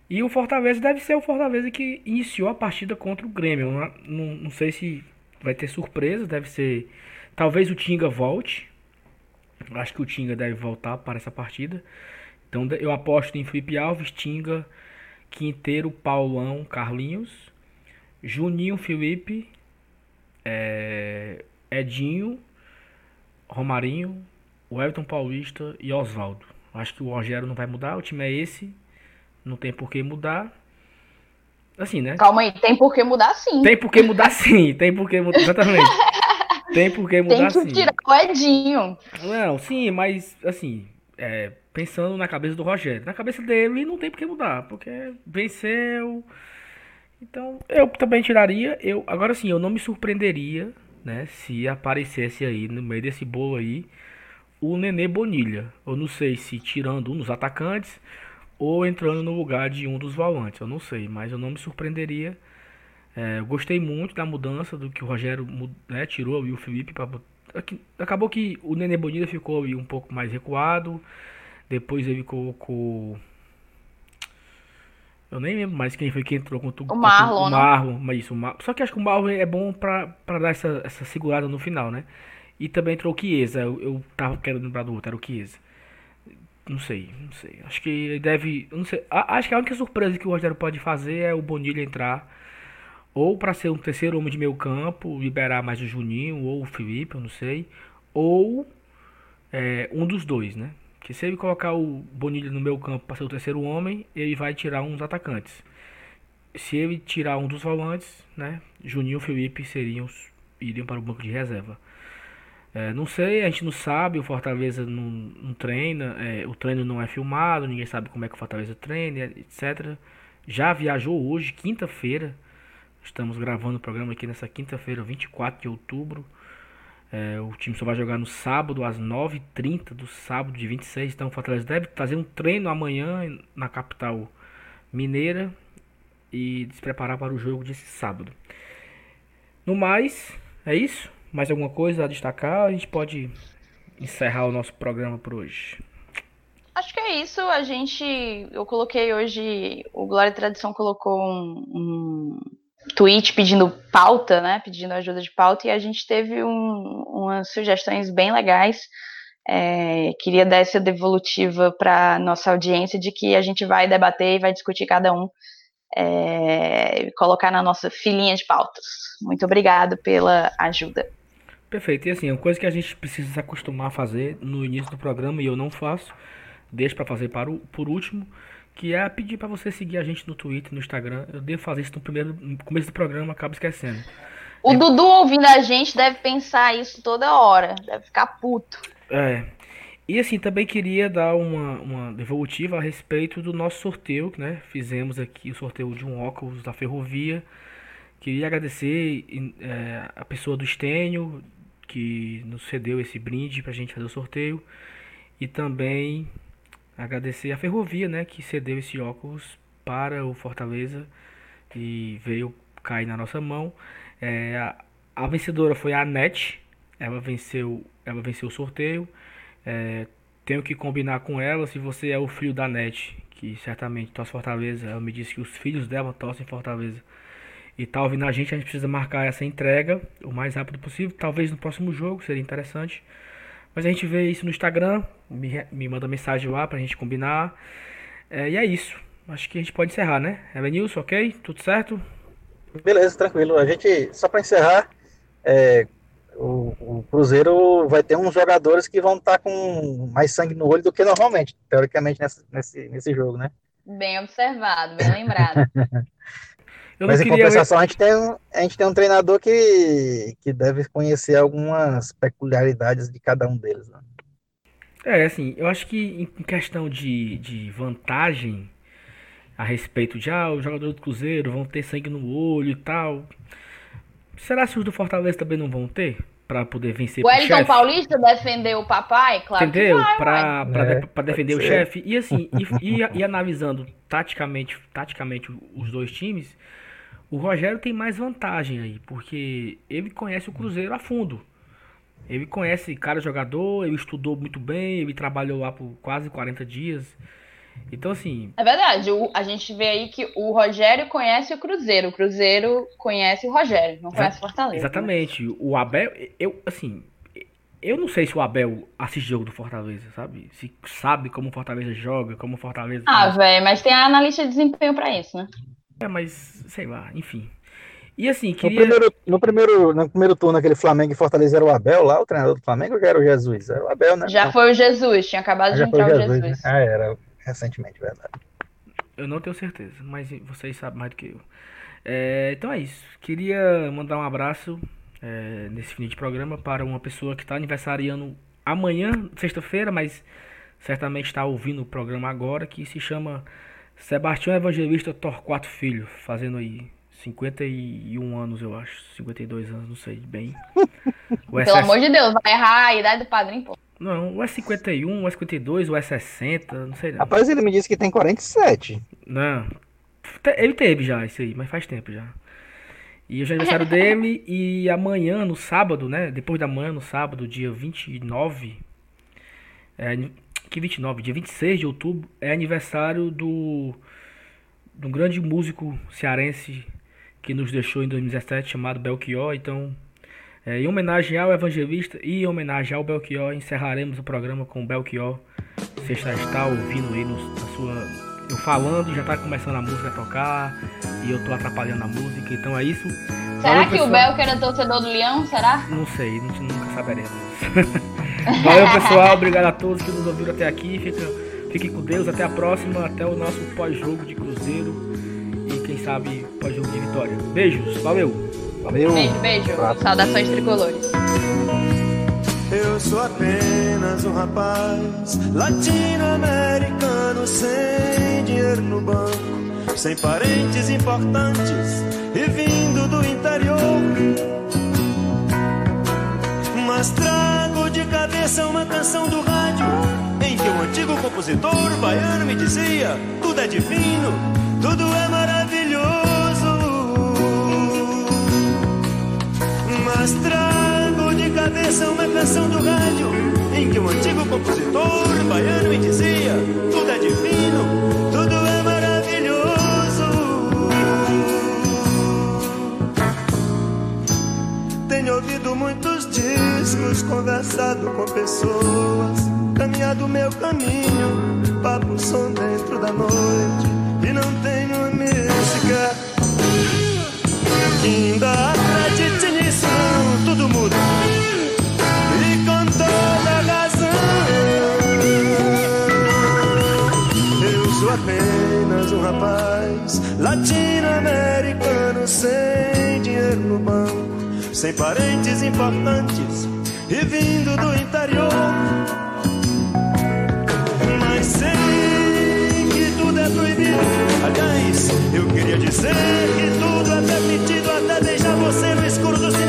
E o Fortaleza deve ser o Fortaleza que iniciou a partida contra o Grêmio. Não, não, não sei se vai ter surpresa, deve ser. Talvez o Tinga volte. Acho que o Tinga deve voltar para essa partida. Então eu aposto em Felipe Alves, Tinga, Quinteiro, Paulão, Carlinhos, Juninho, Felipe, é, Edinho, Romarinho, o Everton Paulista e Oswaldo. Acho que o Rogério não vai mudar, o time é esse, não tem por que mudar. Assim, né? Calma aí, tem por que mudar sim. Tem por que mudar sim, tem por que mudar, exatamente. tem por que mudar sim. Tem que tirar o Edinho. Não, sim, mas assim, é, pensando na cabeça do Rogério. Na cabeça dele não tem por que mudar, porque venceu. Então, eu também tiraria. Eu, agora sim, eu não me surpreenderia, né, se aparecesse aí no meio desse bolo aí o Nenê Bonilha. Eu não sei se tirando um dos atacantes ou entrando no lugar de um dos volantes. Eu não sei, mas eu não me surpreenderia. É, eu gostei muito da mudança do que o Rogério né, tirou e o Felipe. Pra... Acabou que o Nenê Bonilha ficou um pouco mais recuado. Depois ele colocou. Eu nem lembro mais quem foi que entrou contra o Marlon. O Marlon, mas isso, o. Só que acho que o Marlon é bom pra, pra dar essa, essa segurada no final, né? E também entrou o Chiesa. Eu, eu tava querendo lembrar do outro, era o Chiesa. Não sei, não sei. Acho que deve. Não sei. acho que a única surpresa que o Rogério pode fazer é o Bonilha entrar. Ou para ser um terceiro homem de meio campo, liberar mais o Juninho ou o Felipe, eu não sei. Ou é, um dos dois, né? Que se ele colocar o Bonilha no meio campo para ser o terceiro homem, ele vai tirar dos atacantes. Se ele tirar um dos volantes, né? Juninho e Felipe seriam iriam para o banco de reserva. É, não sei, a gente não sabe, o Fortaleza não, não treina, é, o treino não é filmado, ninguém sabe como é que o Fortaleza treina, etc. Já viajou hoje, quinta-feira. Estamos gravando o programa aqui nessa quinta-feira, 24 de outubro. É, o time só vai jogar no sábado, às 9h30 do sábado de 26. Então o Fortaleza deve fazer um treino amanhã na capital mineira e se preparar para o jogo desse sábado. No mais, é isso. Mais alguma coisa a destacar? A gente pode encerrar o nosso programa por hoje? Acho que é isso. A gente. Eu coloquei hoje. O Glória e Tradição colocou um, um tweet pedindo pauta, né? Pedindo ajuda de pauta, e a gente teve um, umas sugestões bem legais. É, queria dar essa devolutiva para nossa audiência de que a gente vai debater e vai discutir cada um, é, colocar na nossa filinha de pautas. Muito obrigado pela ajuda. Perfeito. E assim, uma coisa que a gente precisa se acostumar a fazer no início do programa, e eu não faço, deixo para fazer para o, por último, que é pedir para você seguir a gente no Twitter, no Instagram. Eu devo fazer isso no primeiro no começo do programa, acabo esquecendo. O é... Dudu ouvindo a gente deve pensar isso toda hora, deve ficar puto. É. E assim, também queria dar uma, uma devolutiva a respeito do nosso sorteio, né? Fizemos aqui o sorteio de um óculos da ferrovia. Queria agradecer é, a pessoa do Estênio, que nos cedeu esse brinde pra gente fazer o sorteio. E também agradecer a Ferrovia, né, que cedeu esse óculos para o Fortaleza e veio cair na nossa mão. É, a, a, vencedora foi a NET, ela venceu, ela venceu o sorteio. É, tenho que combinar com ela se você é o filho da NET, que certamente torce Fortaleza. Ela me disse que os filhos dela torcem Fortaleza. E tá ouvindo a gente, a gente precisa marcar essa entrega o mais rápido possível. Talvez no próximo jogo, seria interessante. Mas a gente vê isso no Instagram, me, me manda mensagem lá pra gente combinar. É, e é isso. Acho que a gente pode encerrar, né? Elenilson, ok? Tudo certo? Beleza, tranquilo. A gente, só para encerrar, é, o, o, Cruzeiro vai ter uns jogadores que vão estar tá com mais sangue no olho do que normalmente, teoricamente, nessa, nesse, nesse jogo, né? Bem observado, bem lembrado. Eu Mas em compensação, ver... a, gente tem um, a gente tem um treinador que, que deve conhecer algumas peculiaridades de cada um deles. Né? É, assim, eu acho que em questão de, de vantagem a respeito de ah, os jogadores do Cruzeiro vão ter sangue no olho e tal. Será que os do Fortaleza também não vão ter? Pra poder vencer o Wellington Paulista defendeu o papai, claro. Entendeu? Vai, pra, pra, é, pra, defender o chefe. E assim, e, e, e analisando taticamente, taticamente os dois times, o Rogério tem mais vantagem aí, porque ele conhece o Cruzeiro a fundo. Ele conhece cada jogador, ele estudou muito bem, ele trabalhou lá por quase 40 dias. Então, assim. É verdade, o, a gente vê aí que o Rogério conhece o Cruzeiro, o Cruzeiro conhece o Rogério, não conhece o Fortaleza. Exatamente. Né? O Abel, eu, assim. Eu não sei se o Abel assiste jogo do Fortaleza, sabe? Se sabe como o Fortaleza joga, como o Fortaleza. Ah, velho, mas tem a analista de desempenho para isso, né? É, mas sei lá, enfim. E assim, queria... no, primeiro, no, primeiro, no primeiro turno, aquele Flamengo e Fortaleza era o Abel lá, o treinador do Flamengo, ou já era o Jesus? Era o Abel, né? Já foi o Jesus, tinha acabado ah, de entrar o Jesus. Jesus. Né? Ah, era recentemente, verdade. Eu não tenho certeza, mas vocês sabem mais do que eu. É, então é isso. Queria mandar um abraço é, nesse fim de programa para uma pessoa que está aniversariando amanhã, sexta-feira, mas certamente está ouvindo o programa agora, que se chama Sebastião Evangelista Torquato Filho, fazendo aí 51 anos, eu acho. 52 anos, não sei bem. O Pelo amor de Deus, vai errar a idade do padrinho, pô. Não, o é 51, o é 52, o é 60, não sei não. Rapaz, ele me disse que tem 47. Não. Ele teve já isso aí, mas faz tempo já. E hoje é aniversário dele e amanhã, no sábado, né? Depois da manhã, no sábado, dia 29. É, que 29, dia 26 de outubro, é aniversário do, do grande músico cearense que nos deixou em 2017, chamado Belchior. Então, é, em homenagem ao evangelista e em homenagem ao Belchior, encerraremos o programa com o Belchior. Você já está ouvindo aí no, na sua. Eu falando, já está começando a música a tocar e eu estou atrapalhando a música, então é isso. Será que pessoal. o Belchior era torcedor do Leão? Será? Não sei, nunca saberemos. Valeu, pessoal. Obrigado a todos que nos ouviram até aqui. Fica, fiquem com Deus. Até a próxima. Até o nosso pós-jogo de Cruzeiro. E quem sabe pós-jogo de vitória. Beijos. Valeu. Valeu. Beijo, beijo. Saudações tricolores. Eu sou apenas um rapaz latino-americano sem dinheiro no banco, sem parentes importantes e vindo do interior mas trago essa é uma canção do rádio em que um antigo compositor baiano me dizia: tudo é divino, tudo é maravilhoso. Mas trago de cabeça uma canção do rádio em que um antigo compositor baiano me dizia: tudo é divino, tudo livros, conversado com pessoas, caminhado meu caminho, papo som dentro da noite, e não tenho música. Que ainda acredite nisso, tudo muda. E com toda razão, eu sou apenas um rapaz latino-americano sem dinheiro no banco sem parentes importantes e vindo do interior. Mas sei que tudo é proibido. Aliás, eu queria dizer que tudo é permitido até deixar você no escuro do cinema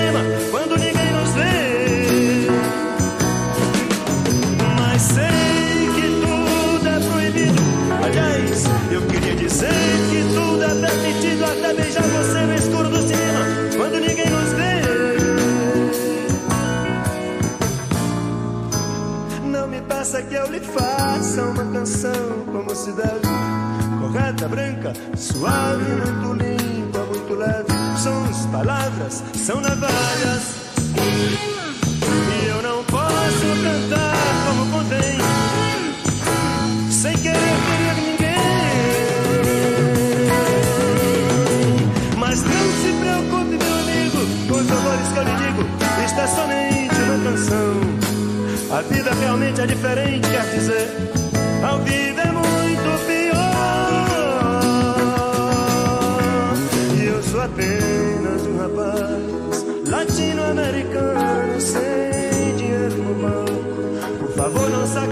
Suave, muito limpa, muito leve. Sons, palavras, são navalhas. E eu não posso cantar como convém, sem querer ferir ninguém. Mas não se preocupe, meu amigo, com os valores que eu lhe digo. Isto é somente uma canção. A vida realmente é diferente, quer dizer, ao vivo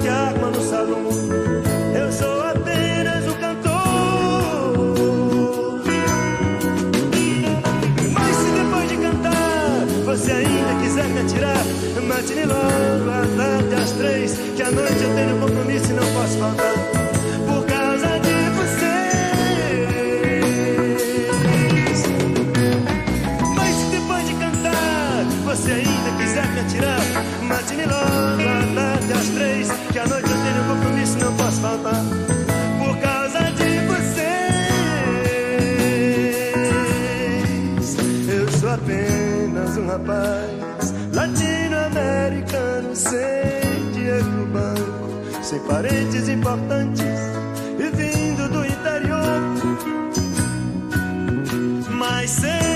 a arma no salão. Eu sou apenas um cantor. Mas se depois de cantar você ainda quiser me atirar, mate-me logo à tarde às três, que à noite eu tenho compromisso e não posso faltar. Rapaz latino-americano sem dinheiro no banco, sem parentes importantes e vindo do interior. Mas sei